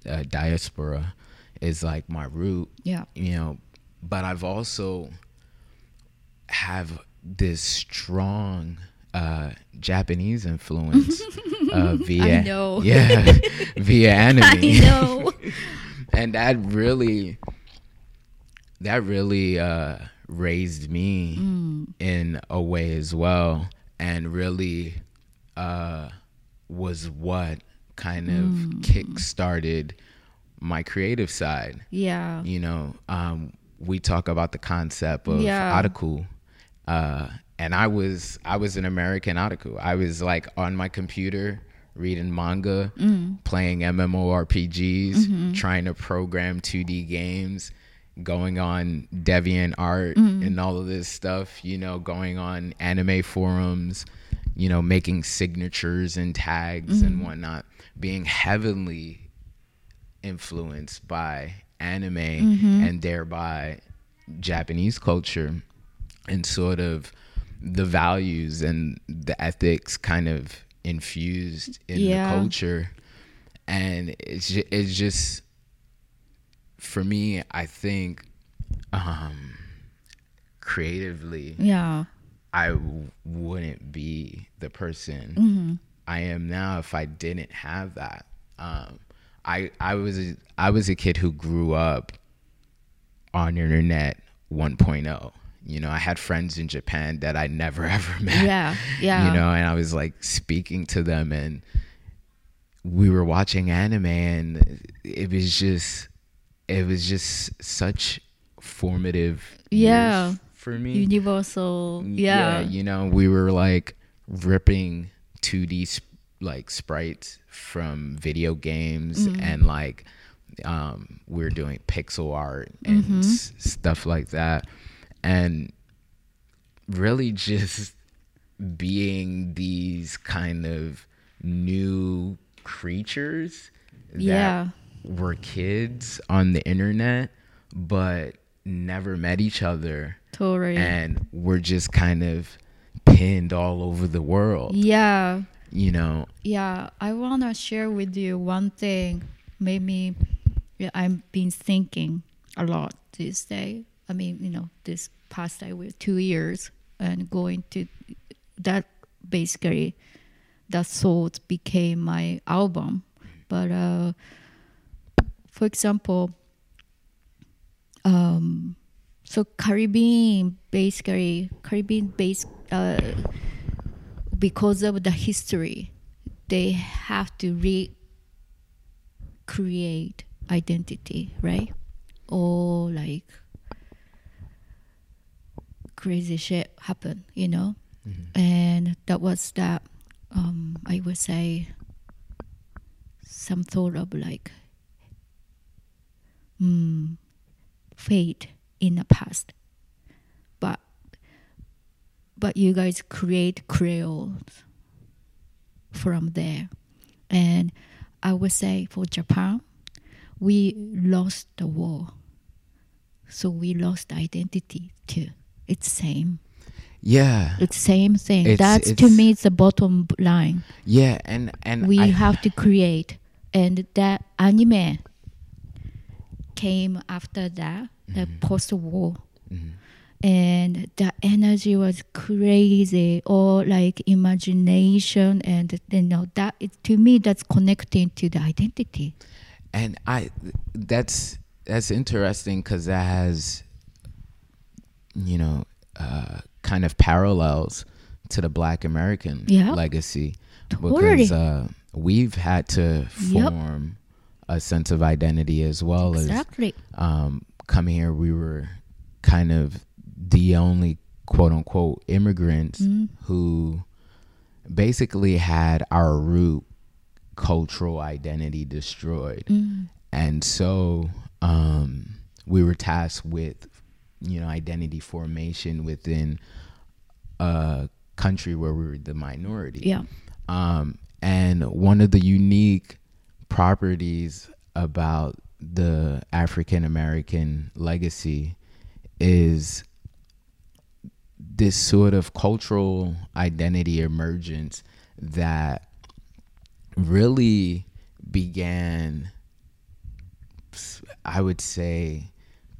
A: uh, diaspora is like my root
B: Yeah.
A: you know but i've also have this strong uh japanese influence uh (laughs) via
B: I know.
A: yeah (laughs) via (laughs) anime
B: I know.
A: And that really that really uh raised me in a way as well and really uh was what kind of kick started my creative side
B: yeah.
A: you know um we talk about the concept of
B: Yeah.
A: otaku uh and i was i was an american otaku i was like on my computer reading manga mm. playing mmorpgs mm-hmm. trying to program 2d games going on deviant art mm-hmm. and all of this stuff you know going on anime forums you know making signatures and tags and mm-hmm. whatnot being heavily influenced by anime and thereby Japanese culture. and sort of the values and the ethics kind of infused in
B: Yeah.
A: the culture and it's just, it's just for me i think um creatively
B: Yeah.
A: i w- wouldn't be the person
B: Mm-hmm.
A: i am now if i didn't have that um i i was a, i was a kid who grew up on internet 1.0 you know i had friends in japan that i never (laughs) ever met
B: Yeah. Yeah.
A: you know and i was like speaking to them and we were watching anime and it was just it was just such formative
B: Yeah.
A: for me
B: Universal. Yeah.
A: you know we were like ripping 2d sp- like sprites from video games
B: Mm-hmm.
A: and like um we are doing pixel art and
B: Mm-hmm.
A: s- stuff like that and really just being these kind of new creatures that
B: Yeah.
A: were kids on the internet but never met each other
B: Totally.
A: and we're just kind of pinned all over the world
B: yeah.
A: you know
B: Yeah, I wanna share with you one thing. Maybe yeah, I've been thinking a lot this day. I mean, you know, this past I will two years and going to that basically that thought became my album. But uh, for example, um, so Caribbean basically Caribbean based uh, because of the history, they have to recreate identity, right? Or like crazy shit happen, you know? And that was that, um, I would say, some sort of like mm, fate in the past. But but you guys create creoles from there. And I would say for Japan, we lost the war. So we lost identity too. It's same.
A: yeah
B: It's same thing.
A: It's-
B: That's to me it's the bottom line.
A: yeah and and
B: We
A: I,
B: have to create and that anime came after that, the mm-hmm. post war. Mm-hmm. And the energy was crazy, or like imagination, and you know that it, to me that's connecting to the identity.
A: and i that's that's interesting because that has you know uh kind of parallels to the black american legacy
B: Totally.
A: because uh we've had to
B: Yep.
A: form a sense of identity as well as um, coming here, we were kind of the only quote unquote immigrants
B: Mm.
A: who basically had our root cultural identity destroyed.
B: Mm.
A: And so um, we were tasked with, you know, identity formation within a country where we were the minority.
B: Yeah.
A: Um, and one of the unique properties about the African American legacy is this sort of cultural identity emergence that really began, I would say,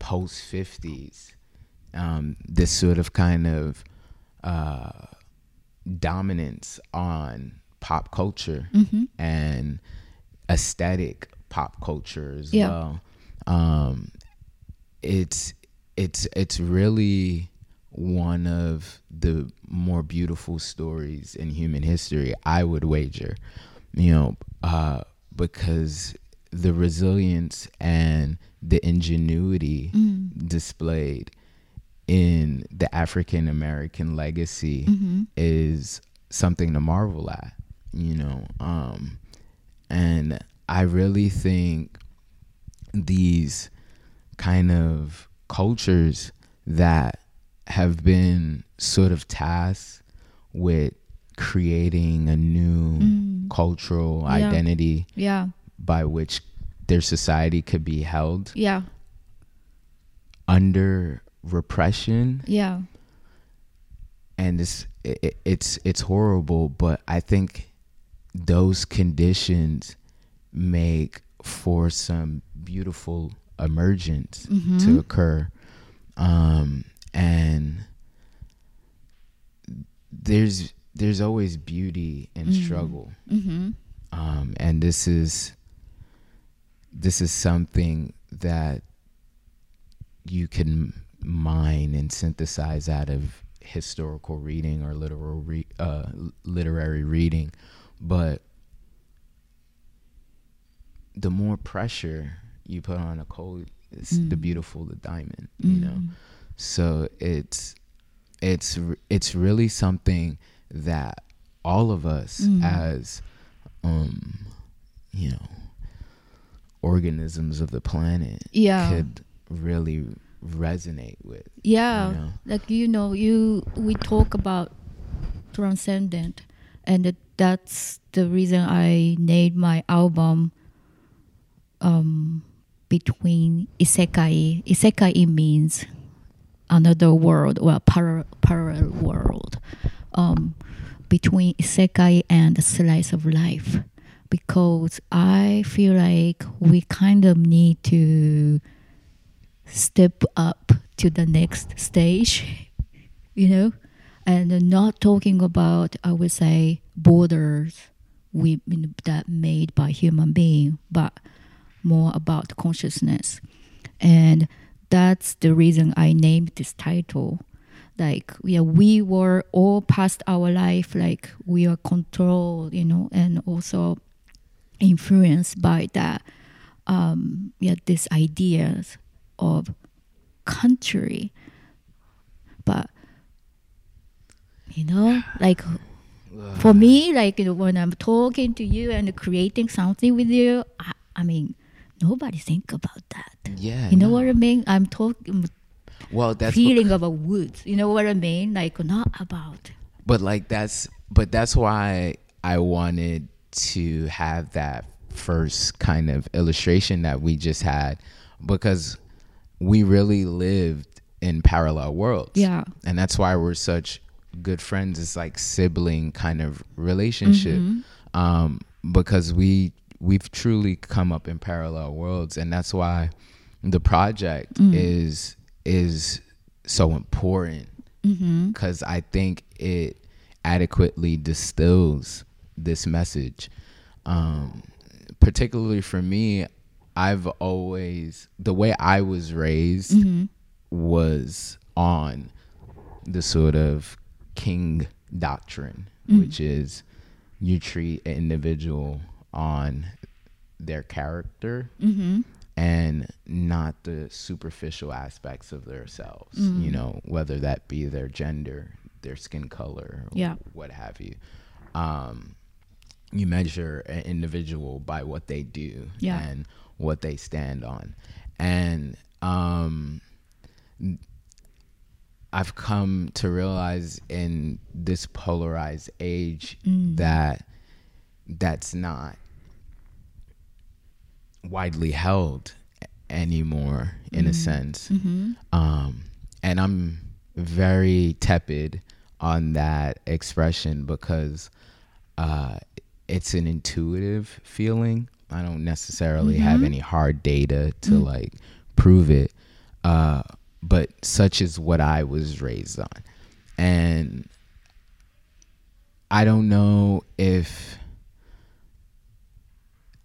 A: post 50s. Um, this sort of kind of uh, dominance on pop culture
B: Mm-hmm.
A: and aesthetic pop culture as
B: Yeah.
A: well. Um, it's it's it's really one of the more beautiful stories in human history. I would wager, you know, uh, because the resilience and the ingenuity
B: Mm.
A: displayed in the African American legacy
B: Mm-hmm.
A: is something to marvel at, you know. Um, and I really think these kind of cultures that have been sort of tasked with creating a new
B: Mm.
A: cultural
B: Yeah.
A: identity
B: Yeah.
A: by which their society could be held
B: Yeah.
A: under repression
B: Yeah.
A: and it's it, it's it's horrible but i think those conditions make for some beautiful emergence to occur um and there's there's always beauty in struggle
B: Mm-hmm.
A: um, and this is this is something that you can mine and synthesize out of historical reading or literal re- uh, literary reading. But the more pressure you put on a coal it's the beautiful the diamond you know? So it's it's it's really something that all of us
B: Mm.
A: as um you know organisms of the planet
B: Yeah.
A: could really resonate with
B: Yeah,
A: you know?
B: like you know, you we talk about transcendent, and that's the reason I named my album um, between isekai. Isekai means another world or parallel, parallel world. Um, between isekai and the slice of life, because I feel like we kind of need to step up to the next stage, (laughs) you know, and not talking about, I would say, borders we that made by human being, but more about consciousness, and that's the reason I named this title. Like, yeah, we were all past our life, like we are controlled, you know, and also influenced by that, um, yeah, these ideas of country. But you know like for me like you know, when i'm talking to you and creating something with you i, I mean nobody think about that.
A: Yeah
B: you know
A: no.
B: what i mean? I'm talking
A: well that's
B: feeling about woods. You know what i mean? Like not about
A: but like that's but that's why i wanted to have that first kind of illustration that we just had because we really lived in parallel worlds.
B: Yeah.
A: and that's why we're such good friends. It's like sibling kind of relationship. Mm-hmm. Um because we we've truly come up in parallel worlds. And that's why the project mm. is is so important. Mm-hmm. Because I think it adequately distills this message. Um, particularly for me, I've always the way I was raised was on the sort of king doctrine, which is you treat an individual on their character and not the superficial aspects of themselves, you know, whether that be their gender, their skin color,
B: Yeah.
A: what have you. Um, you measure an individual by what they do
B: Yeah.
A: and what they stand on. And um, I've come to realize in this polarized age that that's not widely held anymore in a sense. Um, and I'm very tepid on that expression because uh, it's an intuitive feeling. I don't necessarily have mm-hmm. any hard data to mm. like prove it. Uh, but such is what I was raised on. And I don't know if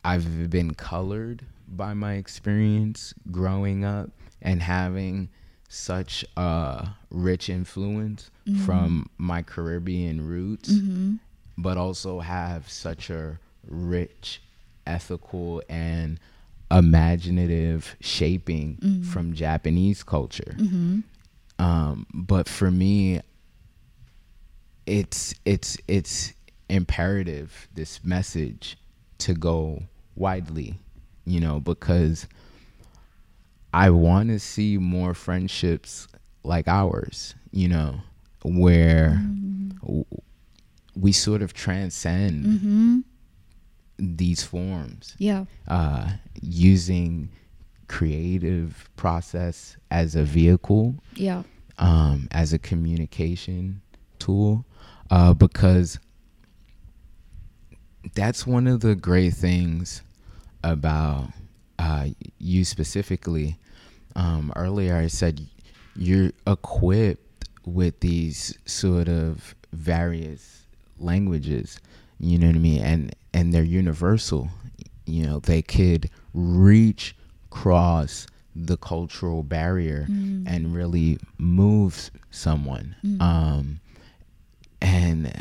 A: I've been colored by my experience growing up and having such a rich influence mm-hmm. from my Caribbean roots, mm-hmm. But also have such a rich ethical and imaginative shaping mm-hmm. from Japanese culture. Mm-hmm. Um, but for me, it's it's it's imperative this message to go widely, you know, because I want to see more friendships like ours, you know, where mm-hmm. w- we sort of transcend these forms
B: yeah.
A: uh, using creative process as a vehicle
B: yeah.
A: um, as a communication tool uh, because that's one of the great things about uh, you specifically. Um, earlier, I said you're equipped with these sort of various languages. You know what I mean, and and they're universal. You know, they could reach cross the cultural barrier
B: Mm.
A: and really move someone.
B: Mm.
A: Um, and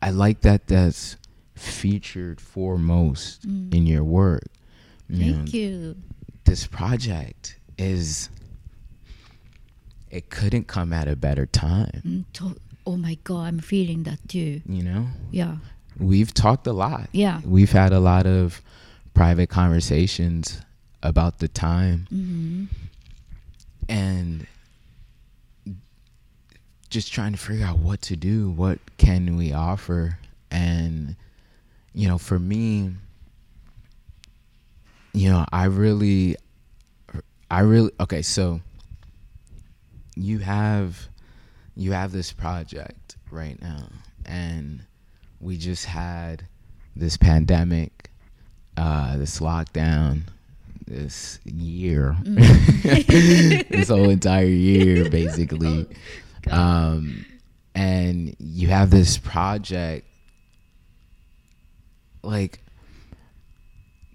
A: I like that that's featured foremost
B: Mm.
A: in your work. You know,
B: Thank you.
A: this project is it couldn't come at a better time.
B: Mm, to- oh my god, I'm feeling that too.
A: You know,
B: Yeah.
A: we've talked a lot.
B: Yeah.
A: We've had a lot of private conversations about the time
B: hmm
A: and just trying to figure out what to do, what can we offer, and you know, for me, you know, I really, I really okay. So you have, you have this project right now, and we just had this pandemic, uh, this lockdown, this year, (laughs) this whole entire year, basically. (laughs) Um, and you have this project, like,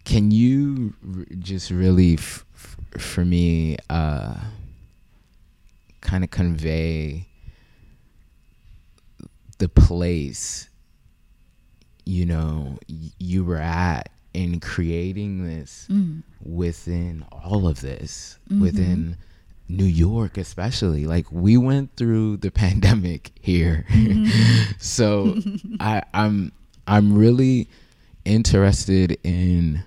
A: can you r- just really, f- f- for me, uh, kind of convey the place you know you were at in creating this
B: Mm.
A: within all of this
B: Mhm.
A: within New York especially like we went through the (laughs) pandemic here (laughs) so (laughs) I I'm I'm really interested in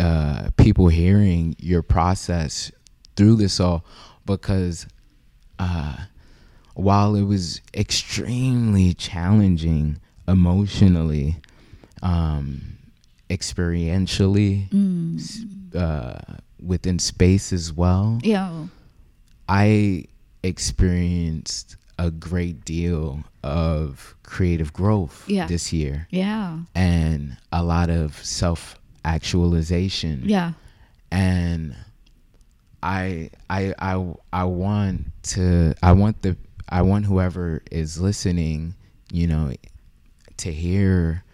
A: uh people hearing your process through this all because uh while it was extremely challenging emotionally um experientially
B: Mm.
A: uh, within space as well.
B: Yeah.
A: I experienced a great deal of creative growth
B: Yeah.
A: this year
B: Yeah.
A: and a lot of self actualization.
B: Yeah.
A: And I I I I want to I want the I want whoever is listening, you know, to hear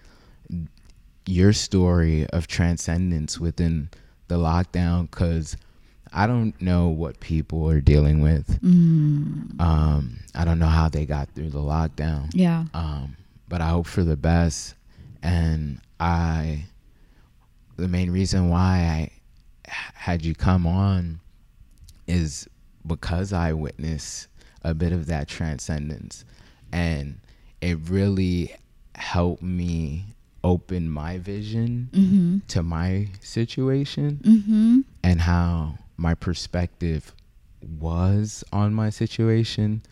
A: your story of transcendence within the lockdown cuz I don't know what people are dealing with.
B: Mm.
A: Um, I don't know how they got through the lockdown.
B: Yeah.
A: Um, but I hope for the best. And I, the main reason why I had you come on is because I witnessed a bit of that transcendence. And it really helped me open my vision
B: Mm-hmm.
A: to my situation
B: Mm-hmm.
A: and how my perspective was on my situation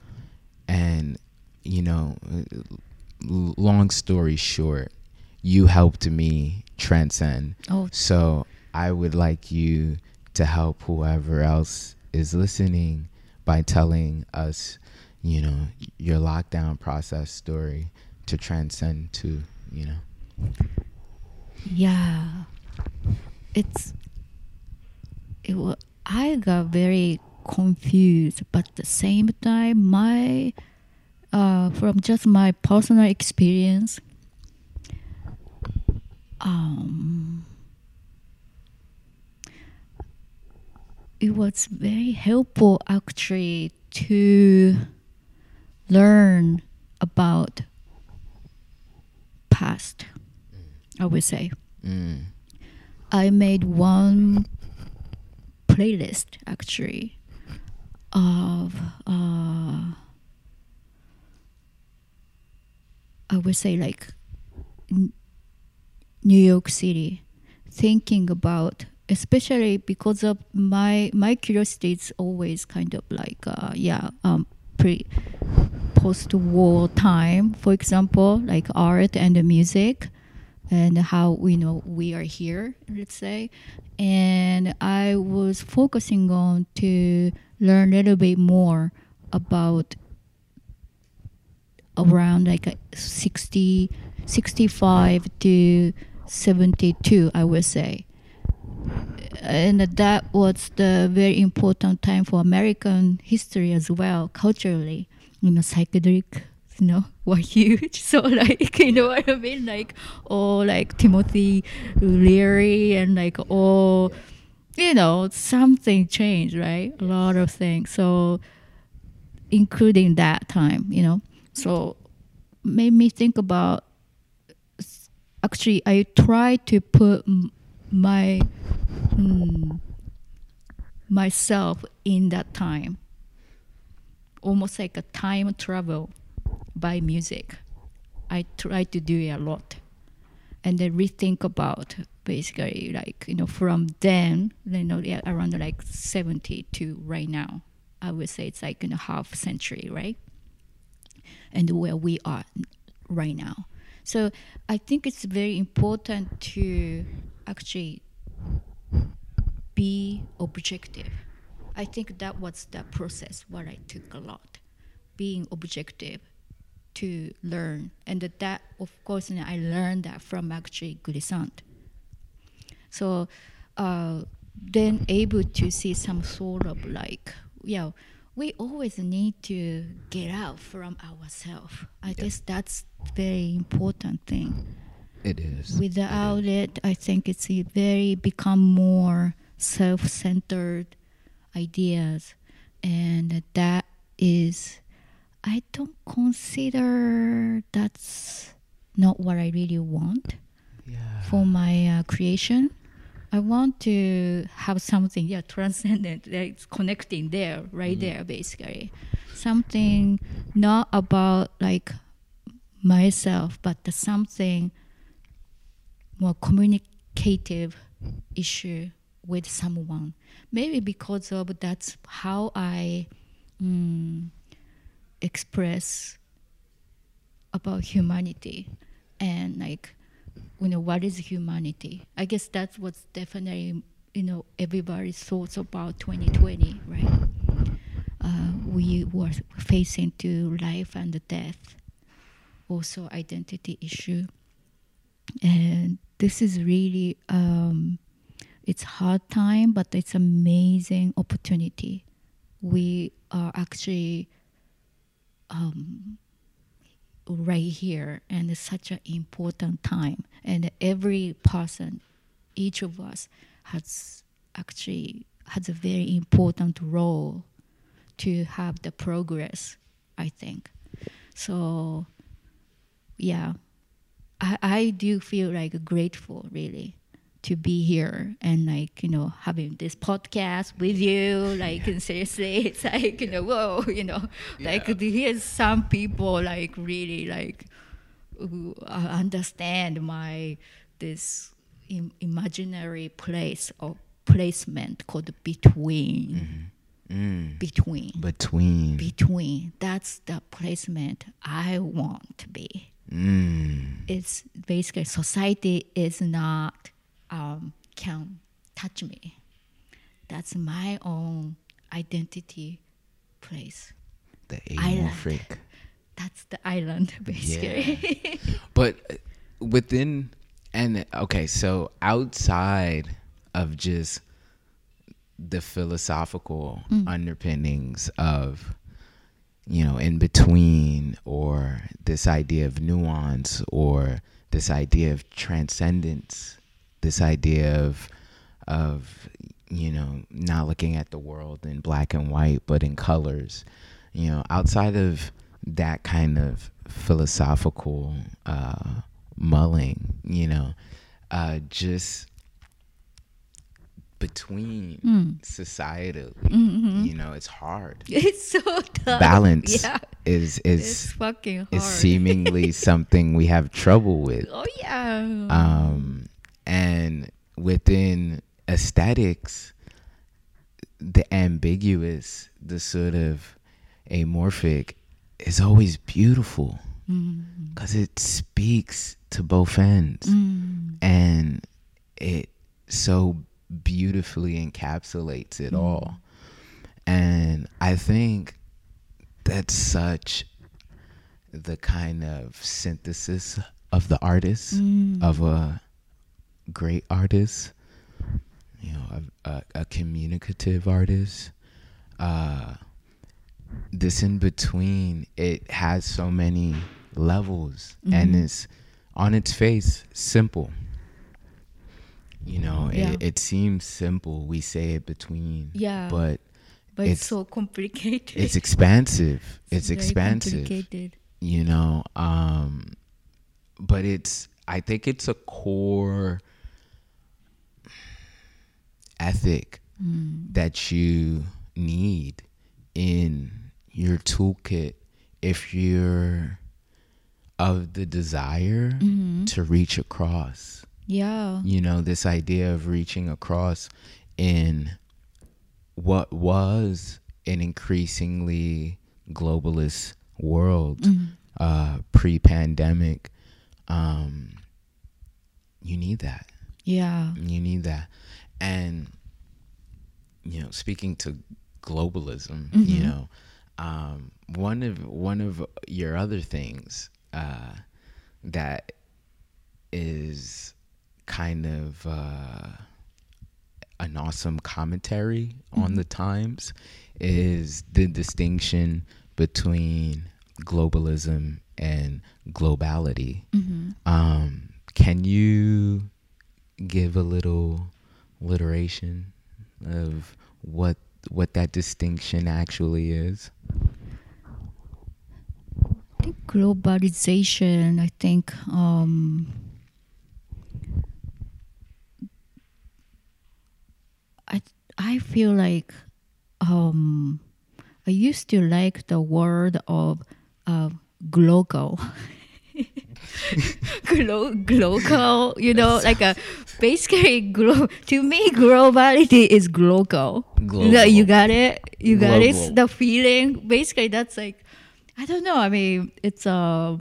A: and you know long story short you helped me transcend
B: Oh,
A: so i would like you to help whoever else is listening by telling us you know your lockdown process story to transcend to you know
B: yeah. It's it was I got very confused, but at the same time, my uh, from just my personal experience, um, it was very helpful actually to learn about past. I would say.
A: mm.
B: I made one playlist actually of uh, I would say like New York City, thinking about especially because of my my curiosity is always kind of like uh, yeah um pre post war time for example like art and the music and how we know we are here let's say and i was focusing on to learn a little bit more about around like a 60, 65 to 72, I would say. And that was the very important time for American history as well, culturally. You know, psychedelic, you know, (laughs) were huge. (laughs) So like, you know what I mean? Like, all like Timothy Leary and like all, you know, something changed, right? A lot of things. So, including that time, you know. So, made me think about. Actually, I try to put my mm, myself in that time, almost like a time travel by music. I try to do it a lot, and then rethink about basically like you know from then you know yeah, around like seventy to right now. I would say it's like in a half century, right? And where we are right now. So I think it's very important to actually be objective. I think that was the process what I took a lot, being objective to learn, and that of course I learned that from actually Glissant. So uh, then able to see some sort of like yeah we always need to get out from ourselves. I guess that's very important thing.
A: It is.
B: Without it, I think it's a very become more self-centered ideas, and that is, I don't consider that's not what I really want
A: Yeah.
B: for my uh, creation. I want to have something, yeah, transcendent, that's connecting there, right there, basically. Something not about like myself, but the something more communicative issue with someone. Maybe because of that's how I mm, express about humanity. And like you know what is humanity? I guess that's what's definitely you know everybody's thoughts about 2020 right? Uh, we were facing to life and death also identity issue. And this is really um, it's hard time but it's amazing opportunity. We are actually um, right here and it's such an important time. And every person each of us has actually has a very important role to have the progress i think. So yeah. I, I do feel like grateful really to be here and like you know having this podcast with you (laughs) like and seriously it's like you know whoa you know like
A: Yeah.
B: here's some people like really like who understand my this Im- imaginary place or placement called between
A: Mm.
B: between
A: Between.
B: between that's the placement i want to be
A: mm.
B: it's basically society is not um, can touch me. That's my own identity place.
A: The
B: Island.
A: amorphic.
B: That's the island, (laughs) basically. (laughs)
A: But uh, within and okay, so outside of just the philosophical underpinnings of you know in between or this idea of nuance or this idea of transcendence this idea of of you know not looking at the world in black and white but in colors you know outside of that kind of philosophical uh mulling you know uh just between
B: Mm.
A: societally
B: Mhm.
A: you know it's hard (laughs)
B: It's so tough.
A: balance
B: Yeah.
A: is
B: It's
A: is
B: fucking hard.
A: is seemingly (laughs) something we have trouble with
B: Oh yeah.
A: um and within aesthetics the ambiguous the sort of amorphic is always beautiful
B: Mm.
A: because it speaks to both ends
B: Mm.
A: and it so beautifully encapsulates it all and i think that's such the kind of synthesis of the artist
B: Mm.
A: of a great artist you know a, a, a communicative artist uh this in between it has so many levels and
B: Mhm.
A: it's on its face simple you know
B: Yeah.
A: it, it seems simple we say it between
B: Yeah.
A: but
B: but it's,
A: it's-
B: so complicated.
A: it's expansive it's,
B: very
A: expansive you know um but it's i think it's a core ethic
B: Mm.
A: that you need in your toolkit if you're of the desire
B: Mhm.
A: to reach across
B: Yeah.
A: you know this idea of reaching across in what was an increasingly globalist world
B: Mhm.
A: uh, pre-pandemic um, you need that
B: Yeah.
A: you need that and you know speaking to globalism you
B: Mhm.
A: know um, one of one of your other things uh, that is kind of uh, an awesome commentary on
B: Mhm.
A: the times is the distinction between globalism and globality
B: Mhm.
A: um, can you give a little alliteration of what what that distinction actually is?
B: I think globalization. I think um, I I feel like um, I used to like the word of uh, global. (laughs) Glo- global, you know, (laughs) like a basically glo- to me globality is global. You, know, you got it. You got it.
A: Global.
B: The feeling. Basically, that's like I don't know. I mean, it's a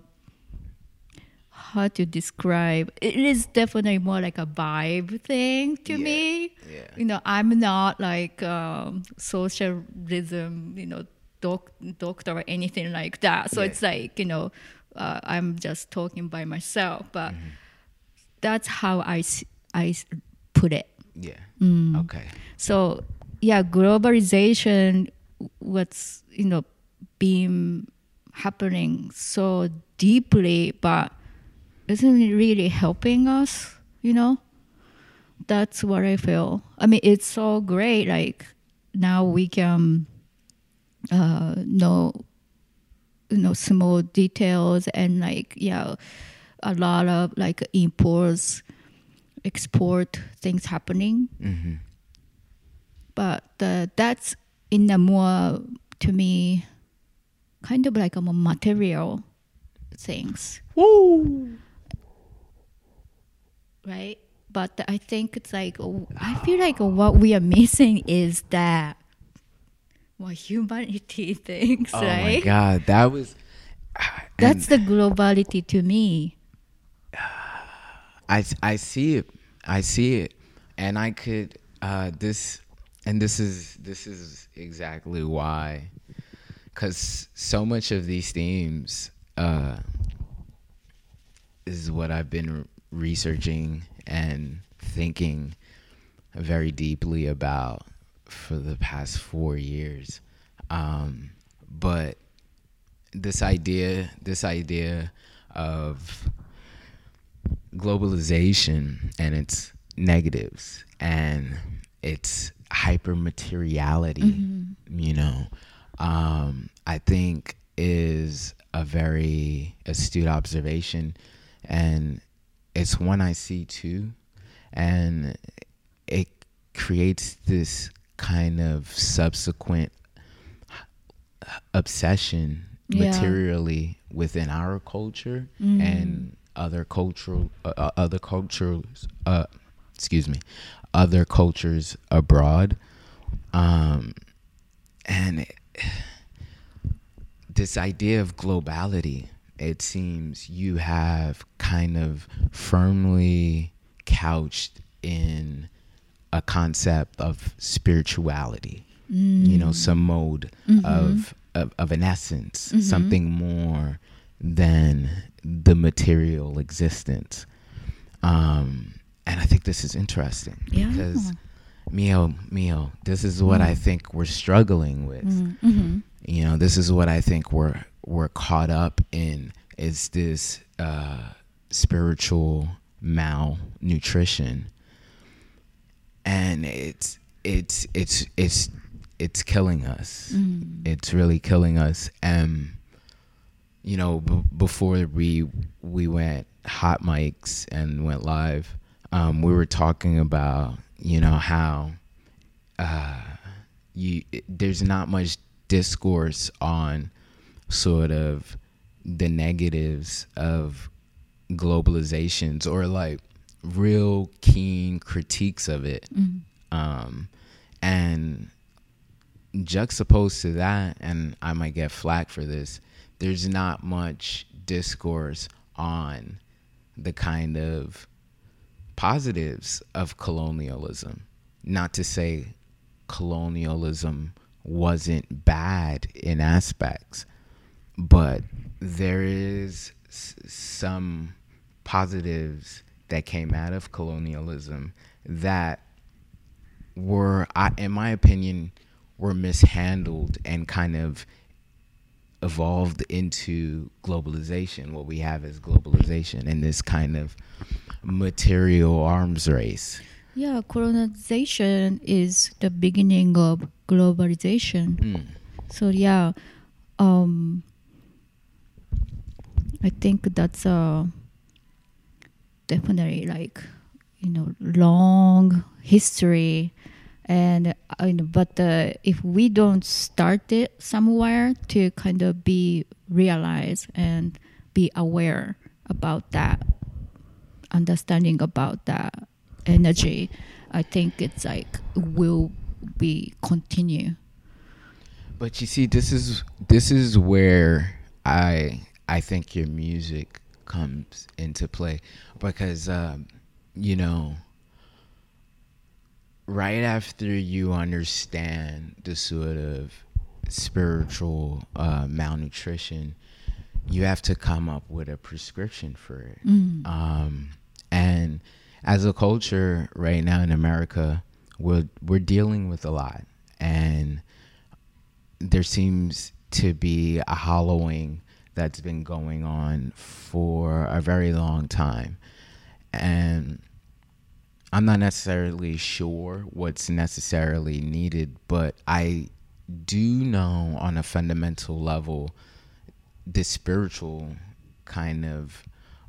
B: hard to describe. It is definitely more like a vibe thing to
A: Yeah,
B: me.
A: yeah.
B: You know, I'm not like um, socialism. You know, doc- doctor or anything like that. So
A: Yeah.
B: it's like you know, uh, I'm just talking by myself. But
A: Mm-hmm.
B: that's how I s- I put it.
A: Yeah.
B: Mm.
A: Okay.
B: So yeah, globalization, what's you know, been happening so deeply, but isn't it really helping us? You know, that's what I feel. I mean, it's so great. Like now we can uh, know, you know, small details and like yeah, a lot of like imports, export things happening
A: hmm
B: but uh, that's in a more to me kind of like a more material things
A: Woo!
B: right but i think it's like i feel like what we are missing is that more humanity (laughs) things
A: Oh my god, that was.
B: that's the globality to me
A: I, I see it. I see it. And I could uh this and this is this is exactly why cuz so much of these themes uh is what I've been researching and thinking very deeply about for the past 4 years. Um but this idea this idea of globalization and its negatives and its hyper materiality you know um i think is a very astute observation and it's one i see too and it creates this kind of subsequent obsession
B: Yeah.
A: materially within our culture
B: Mm.
A: and other cultural uh, uh, other cultures uh excuse me other cultures abroad um and it, this idea of globality it seems you have kind of firmly couched in a concept of spirituality you know some mode of, of of an essence something more than the material existence. Um, and I think this is interesting
B: Yeah.
A: because Miho, Miho, this is what I think we're struggling with.
B: Mm-hmm.
A: You know, this is what I think we're we're caught up in is this uh, spiritual malnutrition, and it's it's it's it's it's killing us. It's really killing us. And you know, b- before we we went hot mics and went live, um, we were talking about you know how uh, you there's not much discourse on sort of the negatives of globalizations or like real keen critiques of it. Um, and juxtaposed to that and i might get flack for this there's not much discourse on the kind of positives of colonialism. Not to say colonialism wasn't bad in aspects but there is some positives that came out of colonialism that were in my opinion were mishandled and kind of evolved into globalization what we have is globalization and this kind of material arms race
B: Yeah, colonization is the beginning of globalization.
A: Mm.
B: So yeah, um, I think that's a definitely like you know long history, and but uh, if we don't start it somewhere to kind of be realized and be aware about that, understanding about that energy, I think it's like will be continue.
A: But you see, this is this is where I I think your music comes into play because um, you know right after you understand the sort of spiritual uh, malnutrition, you have to come up with a prescription for it. Um, and as a culture right now in America, we're we're dealing with a lot, and there seems to be a hollowing that's been going on for a very long time. And I'm not necessarily sure what's necessarily needed, but I do know on a fundamental level the spiritual kind of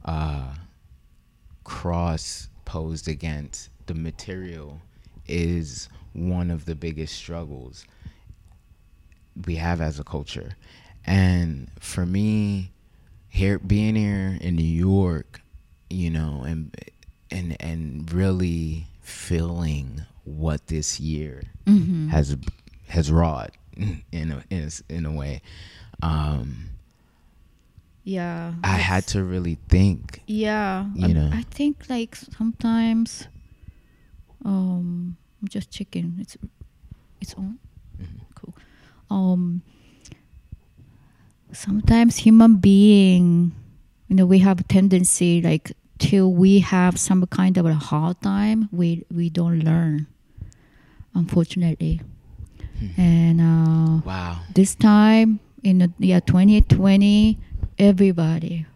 A: uh, cross posed against the material is one of the biggest struggles we have as a culture. And for me, here being here in New York, you know, and and and really feeling what this year has has wrought in a, in a, in a way. Um,
B: Yeah.
A: I had to really think.
B: Yeah,
A: you
B: um,
A: know.
B: I think like sometimes, um, I'm just checking. It's it's on.
A: Mm-hmm.
B: Cool. Um, sometimes human being, you know, we have a tendency like till we have some kind of a hard time, we we don't learn. Unfortunately,
A: Hmm.
B: and uh,
A: Wow.
B: this time in the year 2020 everybody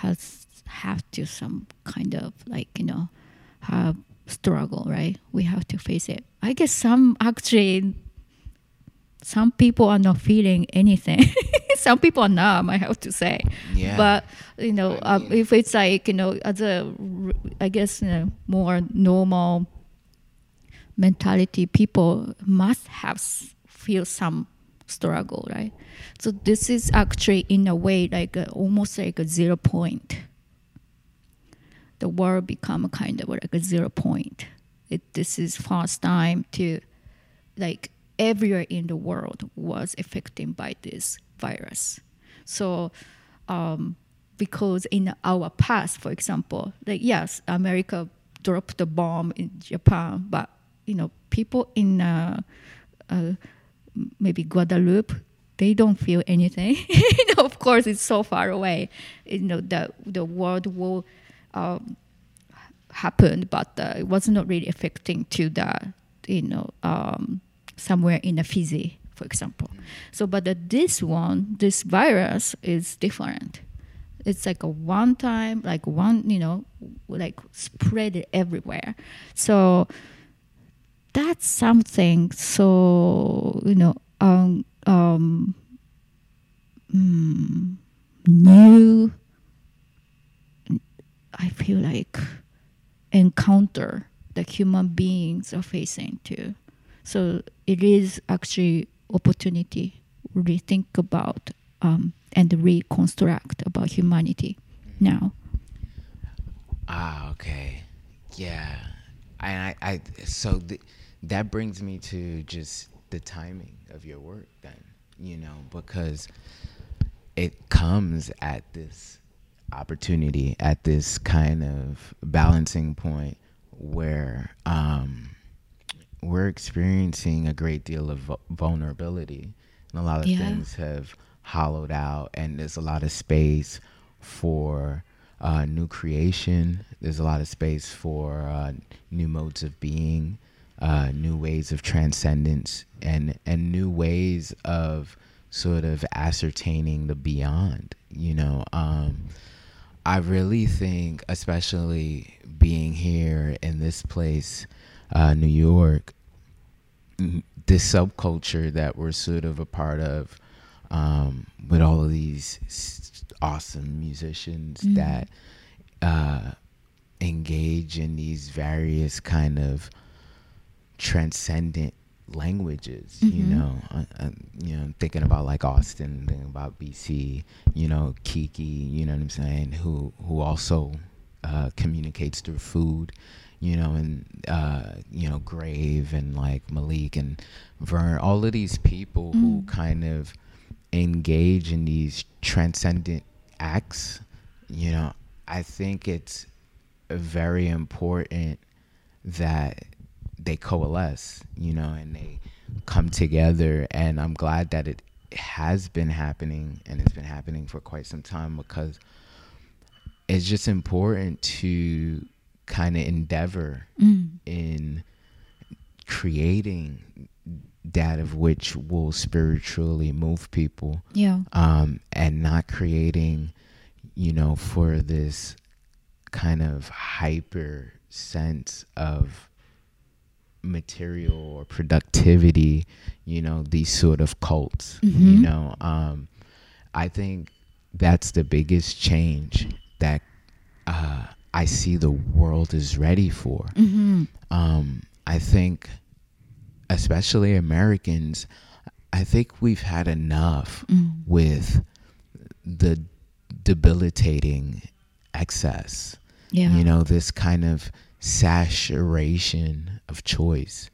B: has have to some kind of like you know have struggle right we have to face it i guess some actually some people are not feeling anything. (laughs) Some people are numb i have to say.
A: Yeah.
B: but you know
A: I
B: uh, if it's like you know as i guess you know, more normal mentality people must have feel some struggle right? So this is actually in a way like a, almost like a zero point. The world become a kind of like a zero point. It, this is first time to like everywhere in the world was affected by this virus so um, because in our past for example like yes america dropped the bomb in japan but you know people in uh, uh, maybe guadeloupe they don't feel anything. (laughs) you know, of course, it's so far away. You know, the the world war um, happen, but uh, it was not really affecting to the you know um, somewhere in the Fiji, for example. So, but uh, this one, this virus is different. It's like a one time, like one, you know, like spread everywhere. So that's something. So you know, um, um, mm, new. I feel like encounter the human beings are facing too. So it is actually opportunity rethink about um, and reconstruct about humanity now.
A: Ah, okay, yeah, and I, I so th- that brings me to just the timing of your work, then you know, because it comes at this opportunity, at this kind of balancing point where um, we're experiencing a great deal of vulnerability, and a lot of
B: Yeah.
A: things have hollowed out, and there's a lot of space for uh, new creation. There's a lot of space for uh, new modes of being, uh, new ways of transcendence, and and new ways of sort of ascertaining the beyond. You know, um, I really think, especially being here in this place, uh, New York, mm, this subculture that we're sort of a part of, um, with all of these awesome musicians
B: Mm.
A: that uh, engage in these various kind of transcendent languages you
B: Mhm.
A: know uh, uh, you know thinking about like austin thinking about bc you know kiki you know what i'm saying who who also uh, communicates through food you know and uh, you know grave and like malik and vern all of these people who
B: Mm.
A: kind of engage in these transcendent acts you know i think it's very important that they coalesce, you know, and they come together. And I'm glad that it has been happening and it's been happening for quite some time because it's just important to kind of endeavor
B: Mm.
A: in creating that of which will spiritually move people
B: Yeah.
A: um, and not creating, you know, for this kind of hyper sense of material or productivity, you know, these sort of cults, you
B: Mhm.
A: know. Um, I think that's the biggest change that uh, I see the world is ready for
B: hmm
A: um, I think, especially Americans, I think we've had enough
B: Mm.
A: with the debilitating excess.
B: Yeah.
A: You know, this kind of saturation of choice,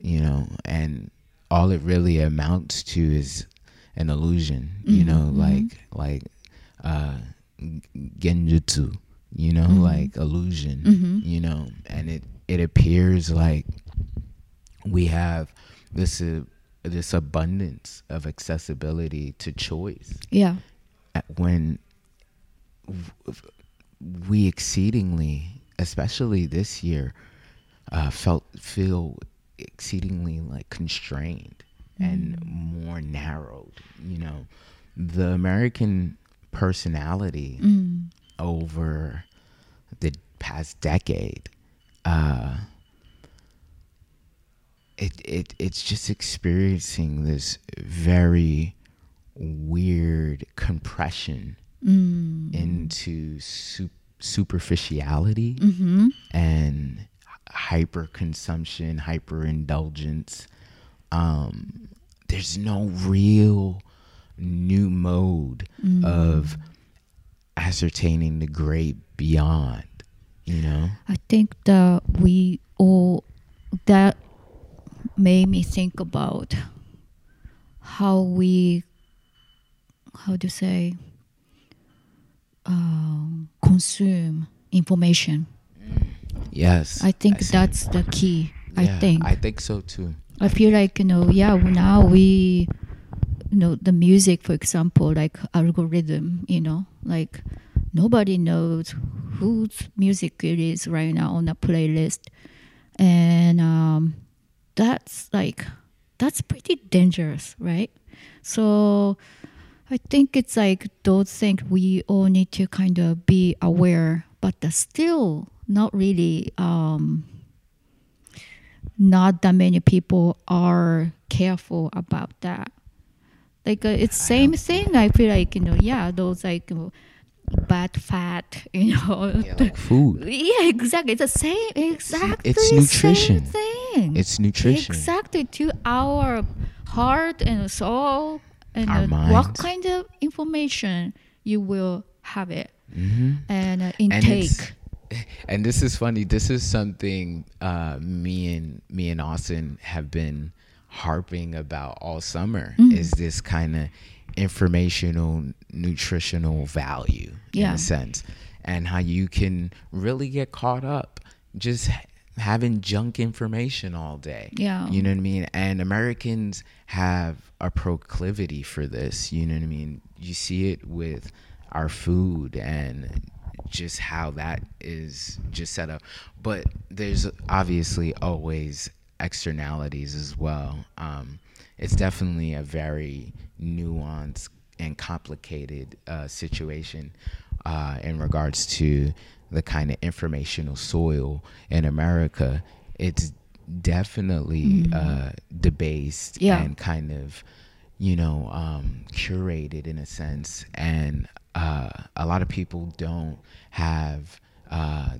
A: you know, and all it really amounts to is an illusion, you
B: Mhm,
A: know,
B: mhm.
A: like, like, uh, genjutsu, you know,
B: Mhm.
A: like illusion
B: Mhm.
A: you know and it it appears like we have this uh, this abundance of accessibility to choice
B: Yeah.
A: when we exceedingly especially this year uh, felt feel exceedingly like constrained and more narrowed you know the american personality
B: Mm.
A: Over the past decade, uh, it it it's just experiencing this very weird compression
B: Mm.
A: into su- superficiality
B: hmm
A: and hyper consumption, hyper indulgence. Um, there's no real new mode
B: Mm.
A: of ascertaining the great beyond. You know,
B: I think that we all that made me think about how we how to say um, consume information.
A: yes.
B: I think
A: see.
B: that's the key. I think
A: I think so too.
B: I feel like you know, yeah. Now we you know the music for example like algorithm you know like nobody knows whose music it is right now on a playlist. And um, that's like that's pretty dangerous right? So i think it's like those things we all need to kind of be aware but still not really um, not that many people are careful about that like uh, it's same thing i feel like you know yeah those like you know, bad fat (laughs) you know
A: Yeah, like (laughs) food.
B: yeah exactly it's the same exactly
A: it's
B: same
A: nutrition.
B: thing
A: It's nutrition.
B: exactly to our heart and soul and
A: Our
B: uh, what kind of information you will have it
A: hmm
B: and uh,
A: And
B: intake
A: it's- (laughs) and this is funny. This is something uh, me and me and Austin have been harping about all summer.
B: Mm.
A: Is this kind of informational, nutritional value in a sense, and how you can really get caught up just having junk information all day.
B: Yeah.
A: you know what I mean. And Americans have a proclivity for this. You know what I mean. You see it with our food and just how that is just set up. But there's obviously always externalities as well. Um, it's definitely a very nuanced and complicated uh, situation uh, in regards to the kind of informational soil in America. It's definitely uh, debased
B: Yeah.
A: and kind of you know um, curated in a sense and uh, a lot of people don't have uh,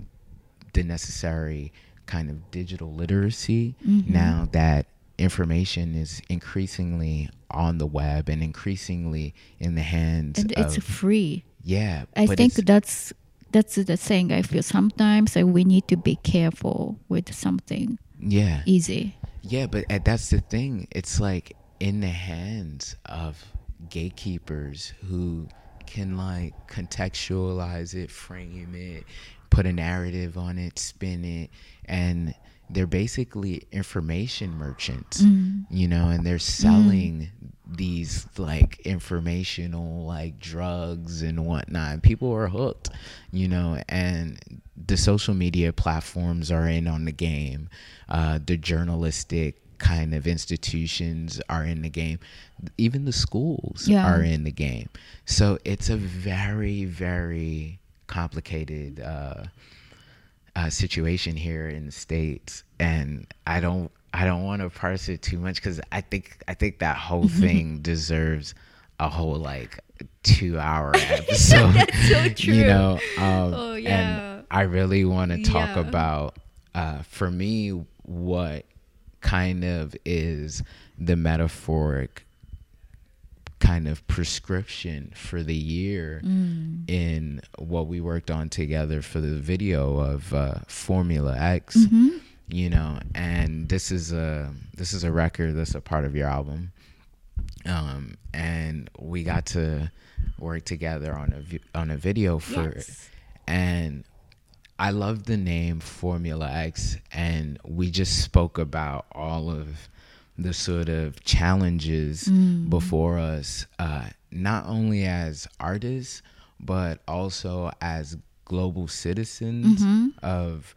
A: the necessary kind of digital literacy
B: Mm-hmm.
A: now that information is increasingly on the web and increasingly in the hands
B: and it's free
A: yeah
B: I think that's that's the thing. I feel sometimes we need to be careful with something
A: yeah
B: easy.
A: Yeah, but uh, that's the thing. It's like in the hands of gatekeepers who can like contextualize it, frame it, put a narrative on it, spin it, and they're basically information merchants, you know, and they're selling these like informational like drugs and whatnot. And people are hooked, you know, and the social media platforms are in on the game. Uh, the journalistic kind of institutions are in the game. Even the schools
B: Yeah.
A: are in the game. So it's a very, very complicated uh, uh, situation here in the states, and I don't I don't want to parse it too much because I think I think that whole (laughs) thing deserves a whole like two hour episode. (laughs)
B: That's so true.
A: You know, um,
B: Oh, yeah.
A: and I really want to talk
B: Yeah.
A: about uh, for me what kind of is the metaphoric kind of prescription for the year
B: Mm.
A: in what we worked on together for the video of uh, Formula X.
B: Mm-hmm.
A: You know, and this is a this is a record that's a part of your album, um, and we got to work together on a vi- on a video for it,
B: Yes.
A: and I love the name Formula X, and we just spoke about all of the sort of challenges before us, uh, not only as artists, but also as global citizens of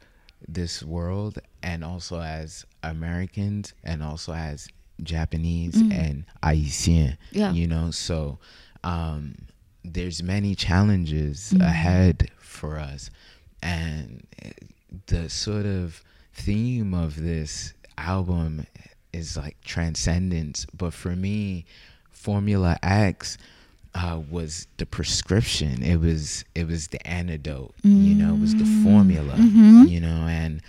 A: this world, and also as Americans, and also as Japanese and Haitian.
B: Yeah.
A: You know, so um, there's many challenges ahead for us and the sort of theme of this album is like transcendence but for me formula x uh, was the prescription it was it was the antidote you know it was the formula you know and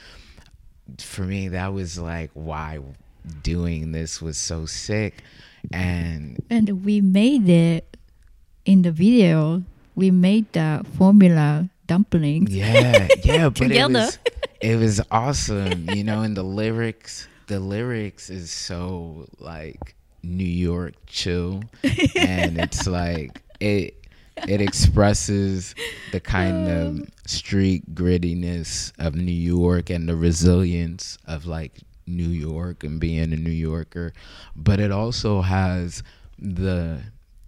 A: for me that was like why doing this was so sick and
B: And we made it in the video. We made the formula dumplings.
A: Yeah, yeah, (laughs) but it was it was awesome, you know. And the lyrics, the lyrics is so like New York chill, (laughs) and it's like it it expresses the kind of um, street grittiness of New York and the resilience of like New York and being a New Yorker, but it also has the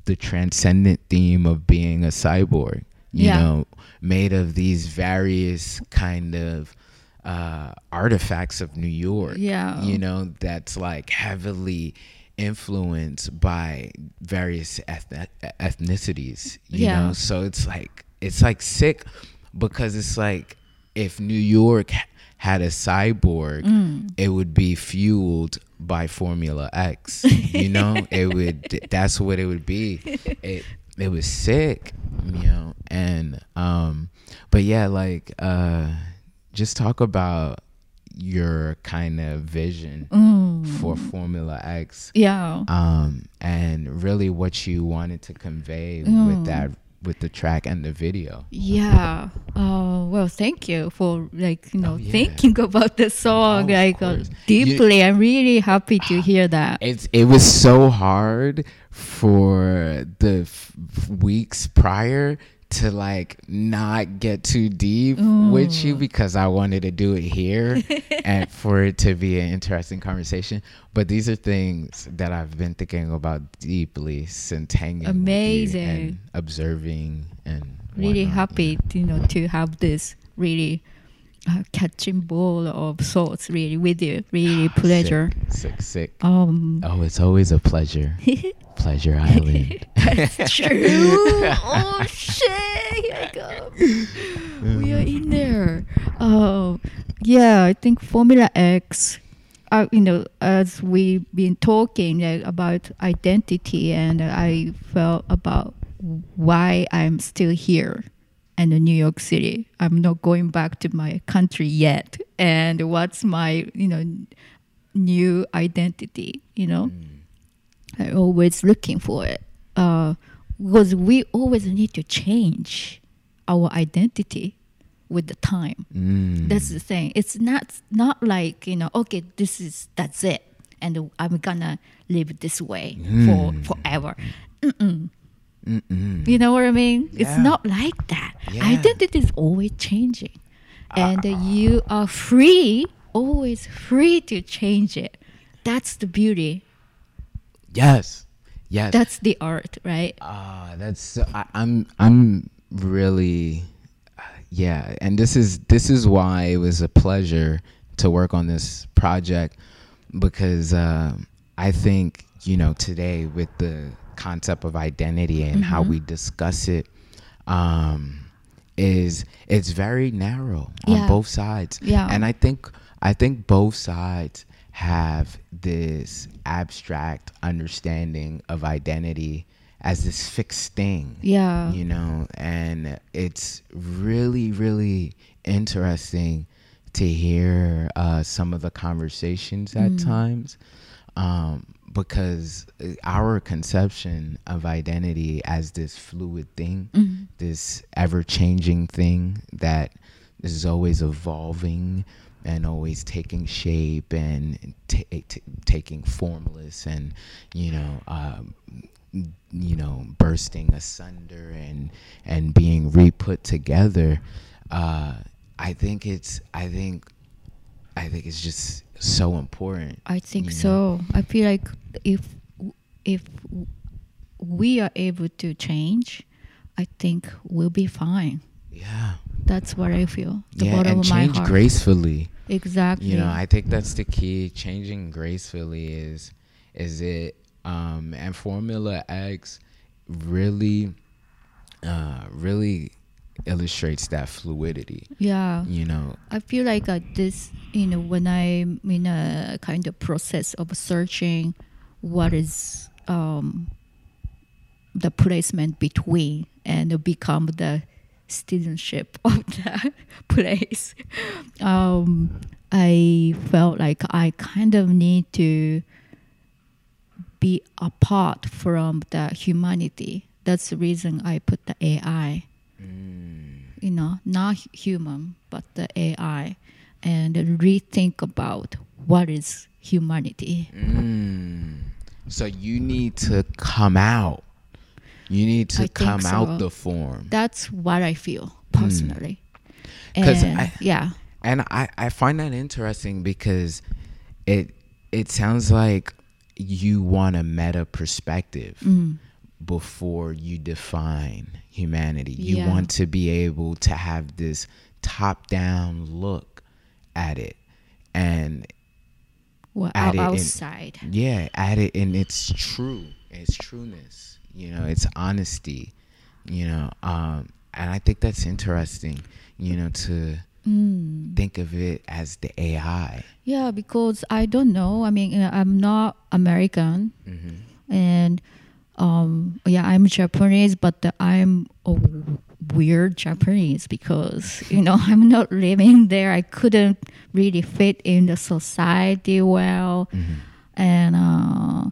A: the transcendent theme of being a cyborg. You
B: Yeah.
A: know, made of these various kind of uh, artifacts of New York.
B: Yeah.
A: You know, that's like heavily influenced by various ethni- ethnicities. You
B: Yeah.
A: know, so it's like it's like sick because it's like if New York had a cyborg,
B: Mm.
A: it would be fueled by Formula X. You know, (laughs) it would. That's what it would be. It it was sick, you know, and um, but yeah, like uh, just talk about your kind of vision
B: Mm.
A: for Formula X
B: Yeah.
A: um, and really what you wanted to convey
B: Mm.
A: with that with the track and the video.
B: Yeah. Uh, well, thank you for like you know
A: Oh, yeah.
B: thinking about the song
A: Oh,
B: like uh, deeply. I'm really happy to (sighs) hear that.
A: It's it was so hard for the f- weeks prior to like not get too deep with you because I wanted to do it here (laughs) and for it to be an interesting conversation. But these are things that I've been thinking about deeply since hanging you
B: Amazing.
A: and observing and
B: really
A: whatnot.
B: happy you know to have this really uh, catching ball of thoughts really with you. Really (sighs) pleasure.
A: Sick, sick, sick.
B: Um,
A: Oh, it's always a pleasure. (laughs) Pleasure (laughs) Island.
B: That's (laughs) true. oh shit! Here I go. we are in there. Oh, yeah, I think Formula X. Uh, you know, as we've been talking like, about identity, and I felt about why I'm still here in New York City. I'm not going back to my country yet, and what's my you know new identity? You know. I always looking for it uh, because we always need to change our identity with the time.
A: Mm.
B: That's the thing. It's not not like you know. Okay, this is that's it, and I'm gonna live this way for
A: Mm.
B: forever.
A: Mm-mm.
B: You know what I mean? It's not like that.
A: Yeah.
B: Identity is always changing, and you are free, always free to change it. That's the beauty.
A: Yes. Yes.
B: That's the art, right?
A: Ah, that's I, I'm I'm really yeah, and this is this is why it was a pleasure to work on this project because uh, I think you know today with the concept of identity and how we discuss it um, is it's very narrow on
B: Yeah.
A: both sides.
B: Yeah.
A: and I think I think both sides have this abstract understanding of identity as this fixed thing
B: Yeah.
A: you know? And it's really really interesting to hear uh, some of the conversations at times um, because our conception of identity as this fluid thing this ever-changing thing that is always evolving and always taking shape and ta ta taking formless and you know um, you know bursting asunder and and being re-put together uh i think it's i think i think it's just so important
B: I think
A: you know?
B: so. I feel like if if we are able to change, I think we'll be fine.
A: yeah
B: That's what I feel. The
A: yeah
B: bottom
A: and
B: of my
A: change
B: heart.
A: gracefully
B: Exactly.
A: you know i think that's the key changing gracefully is is it um and formula x really uh really illustrates that fluidity
B: yeah.
A: you know
B: I feel like uh, this, you know, when I'm in a kind of process of searching what is um, the placement between and become the citizenship (laughs) of the place, um, I felt like I kind of need to be apart from the humanity. That's the reason I put the AI you know, not human, but the AI, and rethink about what is humanity.
A: Mm. So you need to come out. You need to
B: I
A: come
B: so.
A: out the form.
B: That's what I feel personally.
A: Hmm. 'Cause
B: And
A: I-
B: yeah,
A: and I, I find that interesting because it it sounds like you want a meta perspective
B: Mm.
A: before you define humanity. You
B: Yeah.
A: want to be able to have this top down look at it and
B: Well, out-
A: it in-
B: outside.
A: yeah, at it in its true, its trueness, you know, its honesty, you know, um, and I think that's interesting, you know, to
B: Mm.
A: think of it as the AI.
B: Yeah, because I don't know. I mean, uh, I'm not American,
A: Mm-hmm.
B: and um, yeah, I'm Japanese, but I'm a weird Japanese because you know (laughs) I'm not living there. I couldn't really fit in the society well,
A: Mm-hmm.
B: and uh,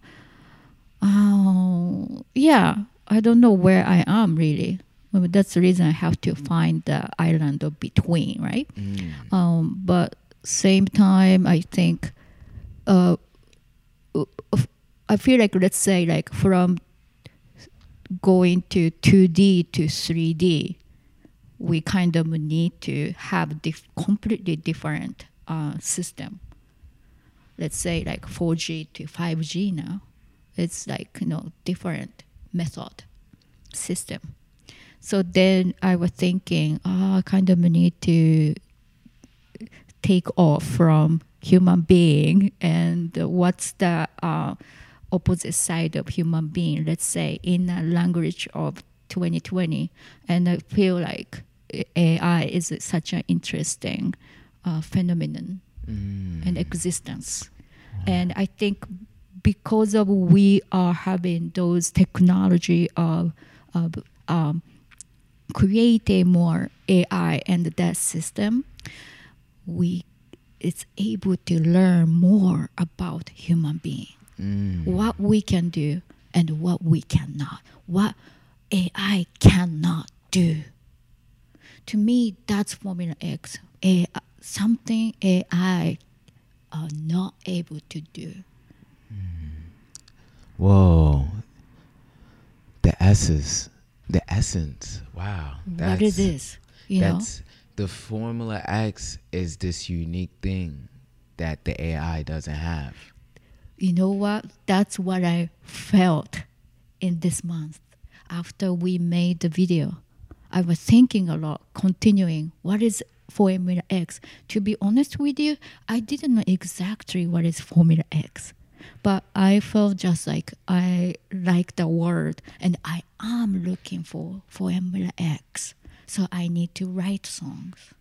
B: oh, yeah, I don't know where I am really. Well, that's the reason I have to find the island of between, right?
A: Mm.
B: um, but same time i think uh, i feel like let's say like from going to 2d to 3d we kind of need to have dif- completely different uh, system let's say like 4g to 5g now it's like you know different method system. So then i was thinking oh, i kind of need to take off from human being and what's the uh, opposite side of human being? Let's say in a language of 2020 and i feel like ai is such an interesting uh, phenomenon
A: Mm.
B: and existence. And i think because of we are having those technology of, of um, creating more ai and that system we it's able to learn more about human being.
A: Mm.
B: what we can do and what we cannot. What ai cannot do. To me that's formula x. A, something ai are not able to do
A: Whoa. The essence. The essence. Wow.
B: what is this you know
A: the Formula X is this unique thing that the AI doesn't have.
B: you know what? That's what I felt in this month after we made the video. I was thinking a lot, continuing what is Formula X. To be honest with you, I didn't know exactly what is Formula X. But I felt just like I like the word and I am looking for Formula X. So I need to write songs.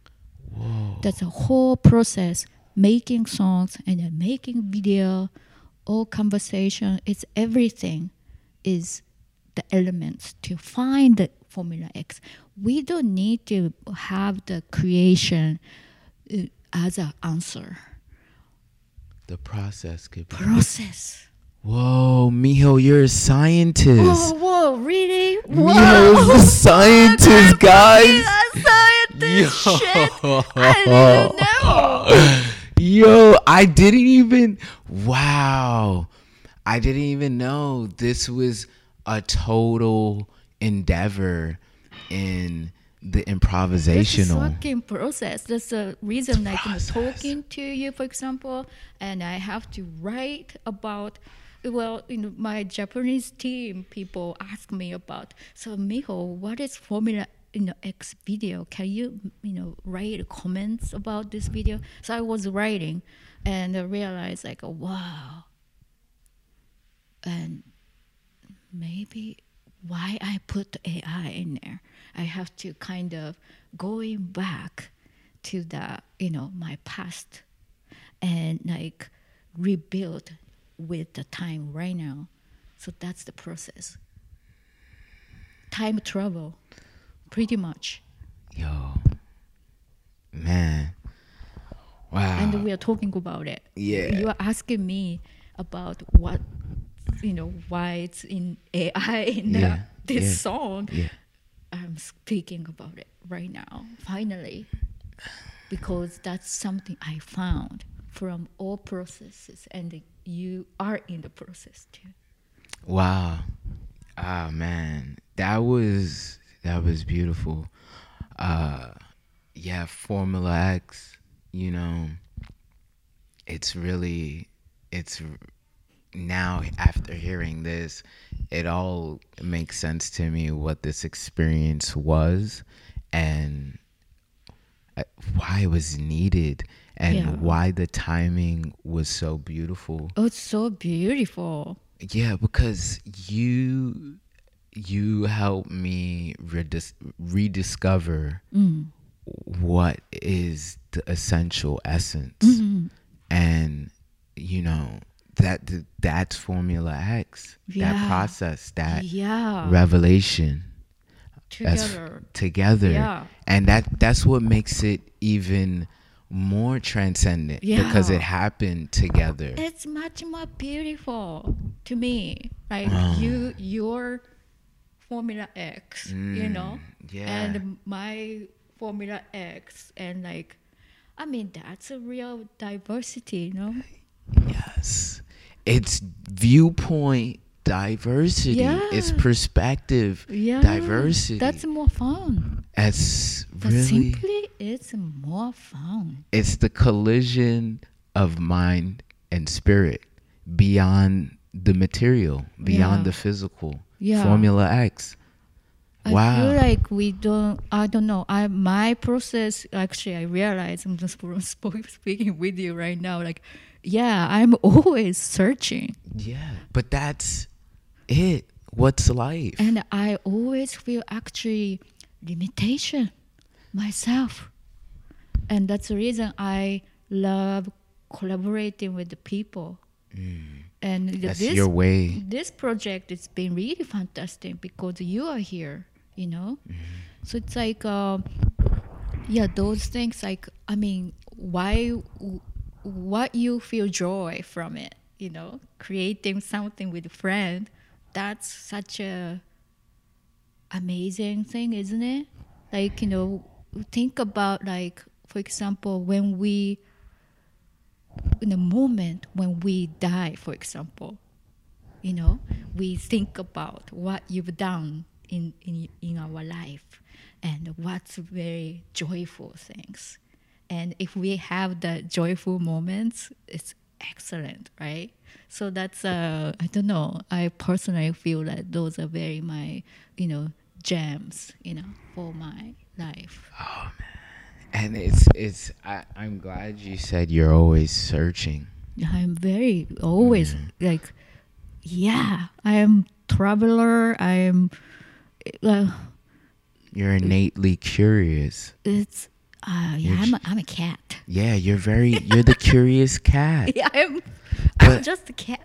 B: That's a whole process making songs and then making video all conversation it's everything is the elements to find the formula x we don't need to have the creation uh, as an answer
A: The process could be.
B: process
A: Whoa, Miho, you're a scientist.
B: oh whoa really
A: Miho's the scientist, (laughs) guys.
B: scientist shit I didn't know (laughs)
A: Yo, I didn't even. Wow. I didn't even know this was a total endeavor in the improvisational.
B: process. That's the reason like I'm talking to you, for example, and I have to write about. Well, you know, my Japanese team people ask me about. So, Miho, what is Formula you know X video? Can you you know write comments about this video? So I was writing, and I realized like, wow. And maybe why I put AI in there. I have to kind of going back to the you know my past and like rebuild with the time right now. So that's the process. Time travel, pretty much.
A: Yo, man. Wow.
B: And we are talking about it.
A: Yeah.
B: You are asking me about what you know why it's in AI in the, this
A: yeah,
B: song.
A: yeah.
B: I'm speaking about it right now, finally, because that's something I found from all processes, and you are in the process too.
A: Wow. Ah man. That was that was beautiful. Uh yeah, Formula X, you know, it's really it's now after hearing this, it all makes sense to me what this experience was and uh, why it was needed and
B: Yeah.
A: why the timing was so beautiful.
B: Oh, it's so beautiful.
A: Yeah, because you you helped me redis- rediscover
B: Mm.
A: what is the essential essence
B: Mhm.
A: and you know that that's formula x
B: Yeah.
A: that process that
B: yeah.
A: revelation
B: Together.
A: together
B: Yeah.
A: and that that's what makes it even more transcendent
B: yeah.
A: because it happened together
B: It's much more beautiful to me. Like
A: Wow.
B: you, your Formula X, you know,
A: Mm, yeah.
B: and my Formula X, and like, I mean, that's a real diversity, you know.
A: yes it's viewpoint diversity it's perspective
B: Yeah,
A: diversity
B: That's more fun.
A: it's
B: But
A: really
B: simply, it's more fun.
A: it's the collision of mind and spirit beyond the material, beyond
B: Yeah.
A: the physical.
B: Yeah.
A: Formula X.
B: I
A: Wow.
B: feel like we don't. I don't know. I my process actually. I realize I'm just sp- (laughs) speaking with you right now. Like, yeah, I'm (laughs) always searching,
A: Yeah. But that's it. What's life?
B: and I always feel actually limitation myself, and that's the reason I love collaborating with the people. And
A: Mm. that's
B: this
A: your way.
B: this project has been really fantastic because you are here you know so it's like um yeah those things like i mean why what you feel joy from it you know creating something with a friend that's such a amazing thing isn't it? Like you know think about like for example when we in a moment when we die for example you know we think about what you've done in in, in our life and what's very joyful things and if we have the joyful moments it's excellent right so that's uh i don't know i personally feel that those are very my you know gems you know for my life oh man
A: And it's it's I, I'm glad you said you're always searching.
B: I'm very always like, yeah, I am traveler. I am, uh,
A: You're innately curious.
B: it's, uh, yeah, I'm a, I'm a cat.
A: Yeah, you're very (laughs) you're the curious cat.
B: Yeah, I'm, I'm just a cat.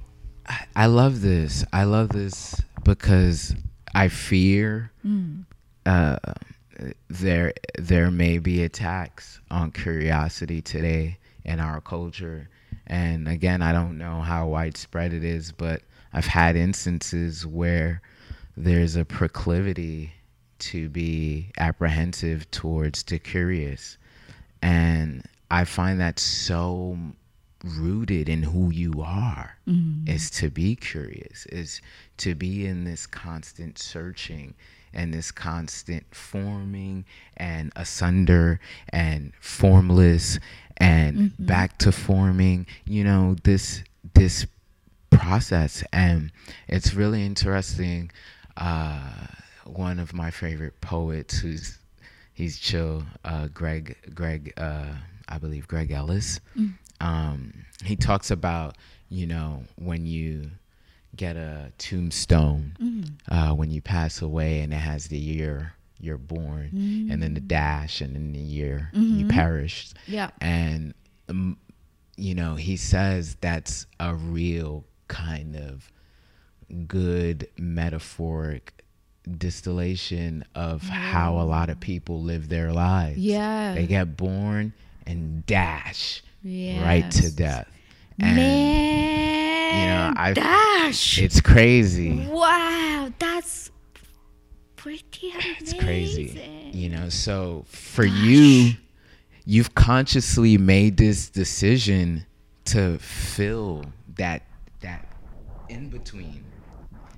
A: I, I love this. I love this because I fear uh, there there may be attacks on curiosity today in our culture. And again, I don't know how widespread it is, but I've had instances where there's a proclivity to be apprehensive towards the curious. And I find that so rooted in who you are is to be curious is to be in this constant searching and this constant forming and asunder and formless and back to forming you know this this process. And it's really interesting uh one of my favorite poets who's he's chill uh greg greg uh i believe greg ellis. Um he talks about you know when you get a tombstone uh when you pass away and it has the year you're born and then the dash and then the year you perished.
B: Yeah.
A: and um, you know he says that's a real kind of good metaphoric distillation of how a mm. lot of people live their lives.
B: Yeah.
A: they get born and dash right to death. And
B: Man,
A: I-
B: dash.
A: it's crazy.
B: Wow, that's pretty amazing.
A: it's crazy. You know so for you you've consciously made this decision to fill that that in between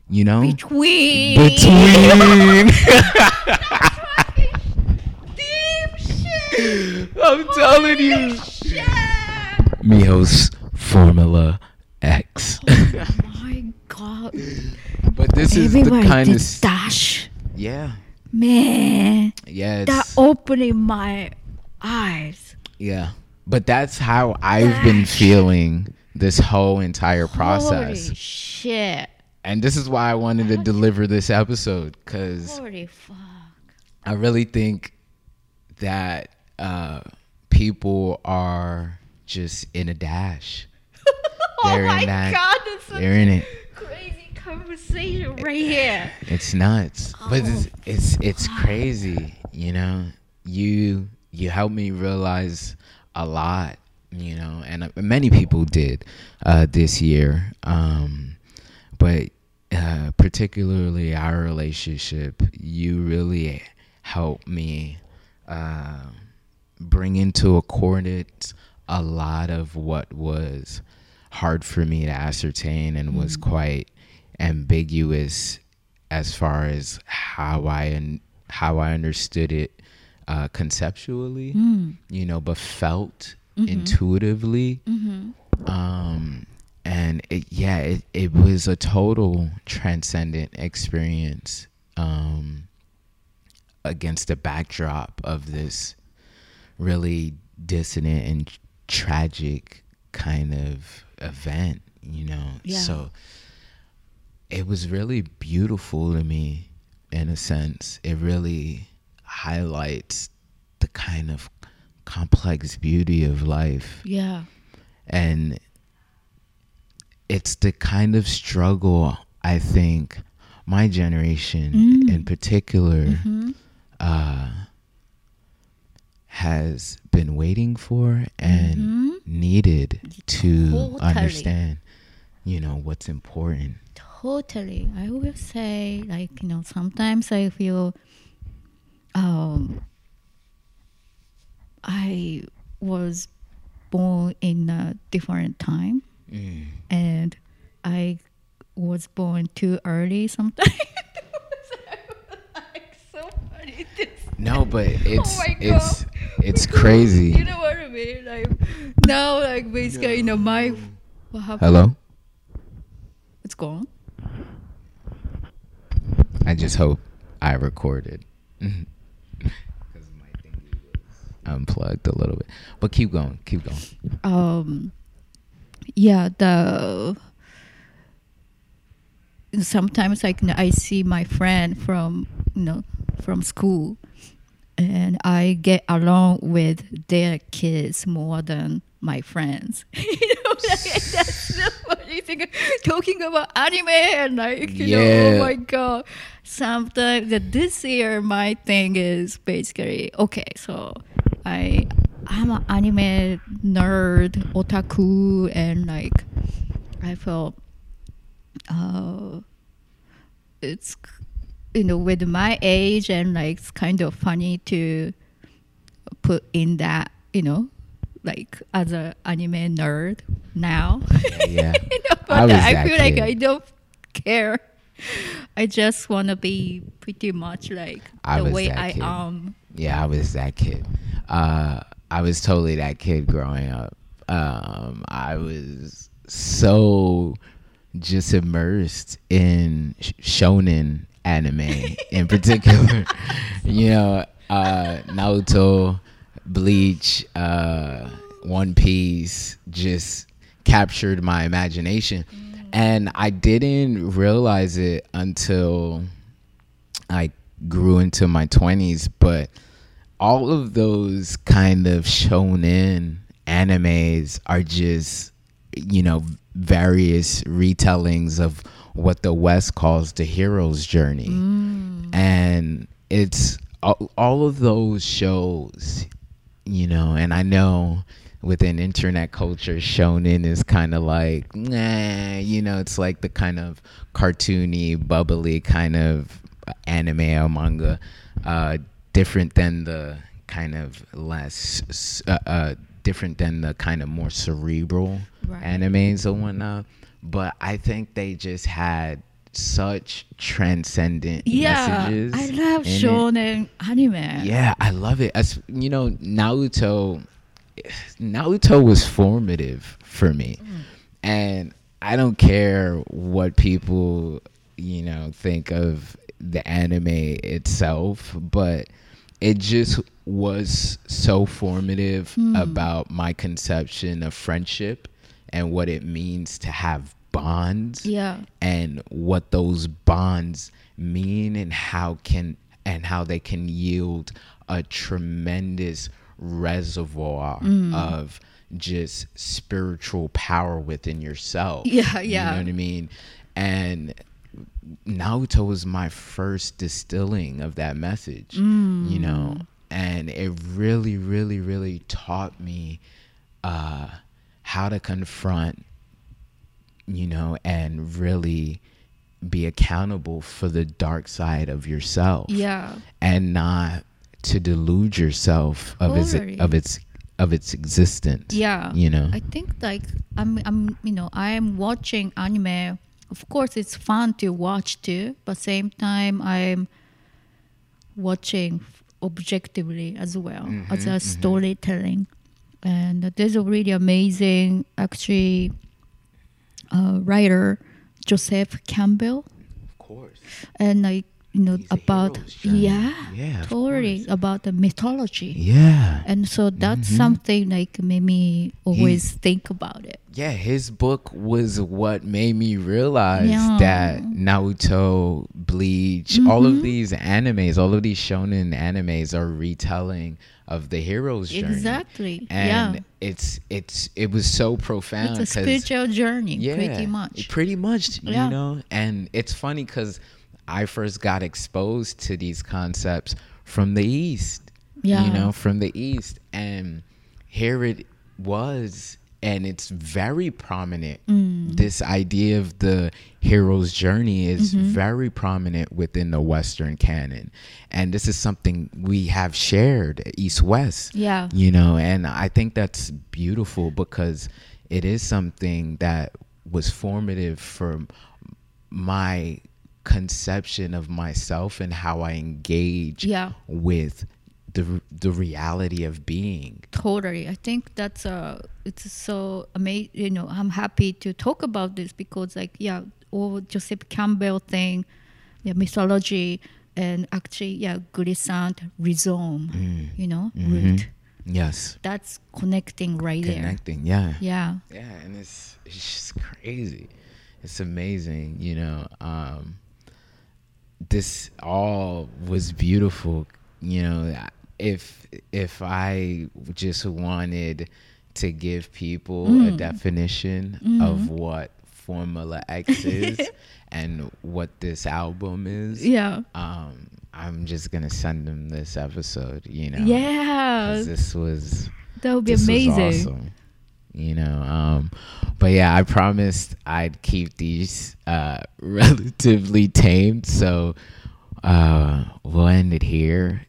A: you know
B: Between.
A: between (laughs)
B: Deep shit.
A: i'm telling you
B: Shit.
A: miho's formula x
B: oh my god
A: But this is the kind of
B: stash
A: yeah,
B: Man,
A: yeah,
B: that opening my eyes.
A: yeah. But that's how I've been feeling this whole entire process.
B: Holy shit.
A: And this is why I wanted to deliver this episode because I really think that uh, people are just in a dash. (laughs)
B: oh
A: They're in
B: my
A: that-
B: god, that's
A: They're in it.
B: crazy conversation right here.
A: It's nuts, but it's
B: Oh,
A: it's, it's crazy. You know, you you helped me realize a lot. You know, and uh, many people did uh, this year. Um, but uh, particularly our relationship, you really helped me uh, bring into accordance a lot of what was hard for me to ascertain and was quite ambiguous as far as how I un- how I understood it uh, conceptually, you know, but felt intuitively. Um, and it, yeah, it, it was a total transcendent experience um, against the backdrop of this really dissonant and tragic kind of event, you know.
B: Yeah.
A: So it was really beautiful to me in a sense. It really highlights the kind of complex beauty of life
B: Yeah.
A: and it's the kind of struggle I think my generation
B: Mm.
A: in particular
B: Mm-hmm.
A: uh, has been waiting for and
B: Mm-hmm.
A: needed to
B: Totally.
A: understand you know what's important
B: Totally. I will say, like, you know, sometimes I feel um, I was born in a different time
A: Mm.
B: and I was born too early sometimes. (laughs) like, so funny.
A: No but it's (laughs)
B: Oh
A: it's it's
B: Because,
A: crazy
B: You know what I mean? Like, now, like, basically, you know, my. What happened?
A: hello
B: It's gone.
A: I just hope I recorded. (laughs) Because my thingy was unplugged a little bit. But keep going. Keep going.
B: um yeah the sometimes like you know, i see my friend from you know from school and i get along with their kids more than my friends. (laughs) You know (laughs) like, that's funny. Thing talking about anime and like you know oh my god. Sometimes that this year my thing is basically okay so i i'm an anime nerd otaku and like i felt uh it's you know with my age and like it's kind of funny to put in that you know like as an anime nerd now
A: Yeah. (laughs)
B: you know, but
A: I
B: I,
A: was that
B: feel like. I don't care. I just want to be pretty much like
A: I
B: the way I
A: kid.
B: am.
A: Yeah, I was that kid. Uh, I was totally that kid growing up. Um, I was so just immersed in shonen anime in (laughs) particular. you know, uh, Naruto, Bleach, uh, One Piece just captured my imagination. And I didn't realize it until I grew into my 20s, but all of those kind of shonen animes are just, you know, various retellings of what the West calls the hero's journey. And it's all, all of those shows, you know, and I know within internet culture, shonen is kind of like, nah, you know, it's like the kind of cartoony, bubbly kind of anime or manga, uh, different than the kind of less, uh, uh, different than the kind of more cerebral
B: Right.
A: animes and whatnot. But I think they just had such transcendent
B: Yeah,
A: messages.
B: I love
A: in it.
B: shonen anime.
A: Yeah, I love it. As you know, Naruto Naruto was formative for me. And I don't care what people, you know, think of the anime itself, but it just was so formative
B: Hmm.
A: about my conception of friendship and what it means to have bonds
B: Yeah.
A: and what those bonds mean and how can and how they can yield a tremendous reservoir
B: Mm.
A: of just spiritual power within yourself.
B: Yeah, yeah You
A: know what I mean? And Naruto was my first distilling of that message,
B: Mm.
A: you know, and it really, really, really taught me uh, how to confront, you know, and really be accountable for the dark side of yourself
B: Yeah.
A: and not to delude yourself of its of its of its existence.
B: Yeah.
A: You know.
B: I think like I'm I'm you know I'm watching anime. Of course, it's fun to watch too, but same time I'm watching objectively as well as a storytelling. And there's a really amazing actually uh, writer Joseph Campbell,
A: of course.
B: and like you know
A: He's
B: about yeah
A: Yeah, course.
B: about the mythology.
A: Yeah.
B: And so that's
A: Mhm.
B: something like made me always think about it.
A: Yeah, his book was what made me realize
B: Yeah.
A: that Naruto, Bleach, all
B: Mhm.
A: of these animes, all of these shonen animes are retelling of the hero's journey.
B: Exactly.
A: And
B: yeah.
A: it's it's it was so profound
B: It's a spiritual journey, yeah, pretty much.
A: Pretty much,
B: Yeah.
A: you know. And it's funny because I first got exposed to these concepts from the East.
B: Yeah.
A: You know, from the East. And here it was, and it's very prominent.
B: Mm.
A: This idea of the hero's journey is
B: Mm-hmm.
A: very prominent within the Western canon. And this is something we have shared, East West
B: Yeah.
A: you know and i think that's beautiful because it is something that was formative for my conception of myself and how i engage
B: Yeah.
A: with the the reality of being
B: Totally. I think that's uh it's so amazing. You know, I'm happy to talk about this because, like, yeah, all Joseph Campbell thing, yeah, mythology, and actually, yeah, Glissant, rhizome,
A: Mm.
B: you know,
A: Mhm.
B: root.
A: yes
B: That's connecting right there.
A: connecting yeah
B: Yeah.
A: yeah and it's it's just crazy it's amazing you know um this all was beautiful you know if if i just wanted to give people a
B: Mm.
A: definition
B: Mm-hmm.
A: of what formula x (laughs) is and what this album is
B: Yeah.
A: um i'm just gonna send them this episode you know
B: yeah.
A: this was
B: That would be amazing.
A: awesome. You know, um, but yeah, I promised I'd keep these uh, (laughs) relatively tamed. So uh, we'll end it here.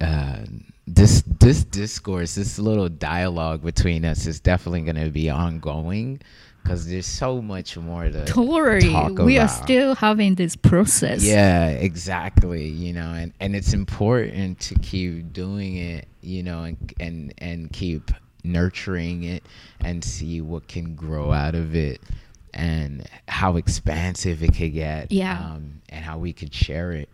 A: Uh, this this discourse, this little dialogue between us is definitely going to be ongoing because there's so much more to talk
B: We are still having this process.
A: Yeah, exactly. You know, and, and it's important to keep doing it, you know, and and and keep nurturing it and see what can grow out of it and how expansive it could get.
B: Yeah.
A: Um, and how we could share it.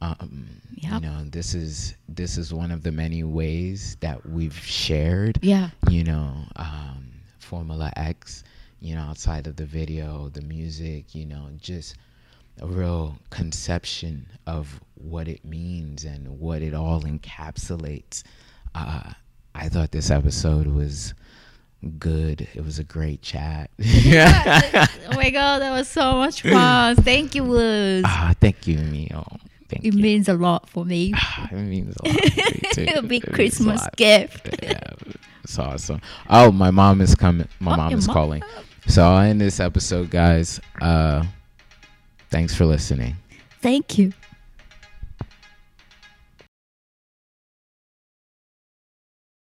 A: Um, You know, this is this is one of the many ways that we've shared
B: Yeah.
A: you know, um, Formula X, you know, outside of the video, the music, you know, just a real conception of what it means and what it all encapsulates. Uh, I thought this episode was good. It was a great chat. (laughs)
B: oh my god, that was so much fun. Thank you, Woods.
A: Ah, thank you, Miho. Thank
B: It
A: you.
B: means a lot for me.
A: Ah, it means a lot. to me, (laughs) too.
B: a big
A: It
B: Christmas gift.
A: yeah, it's awesome. Oh, my mom is coming. My
B: Oh,
A: mom is
B: mom?
A: calling. So I'll end this episode, guys. Uh, thanks for listening.
B: Thank you.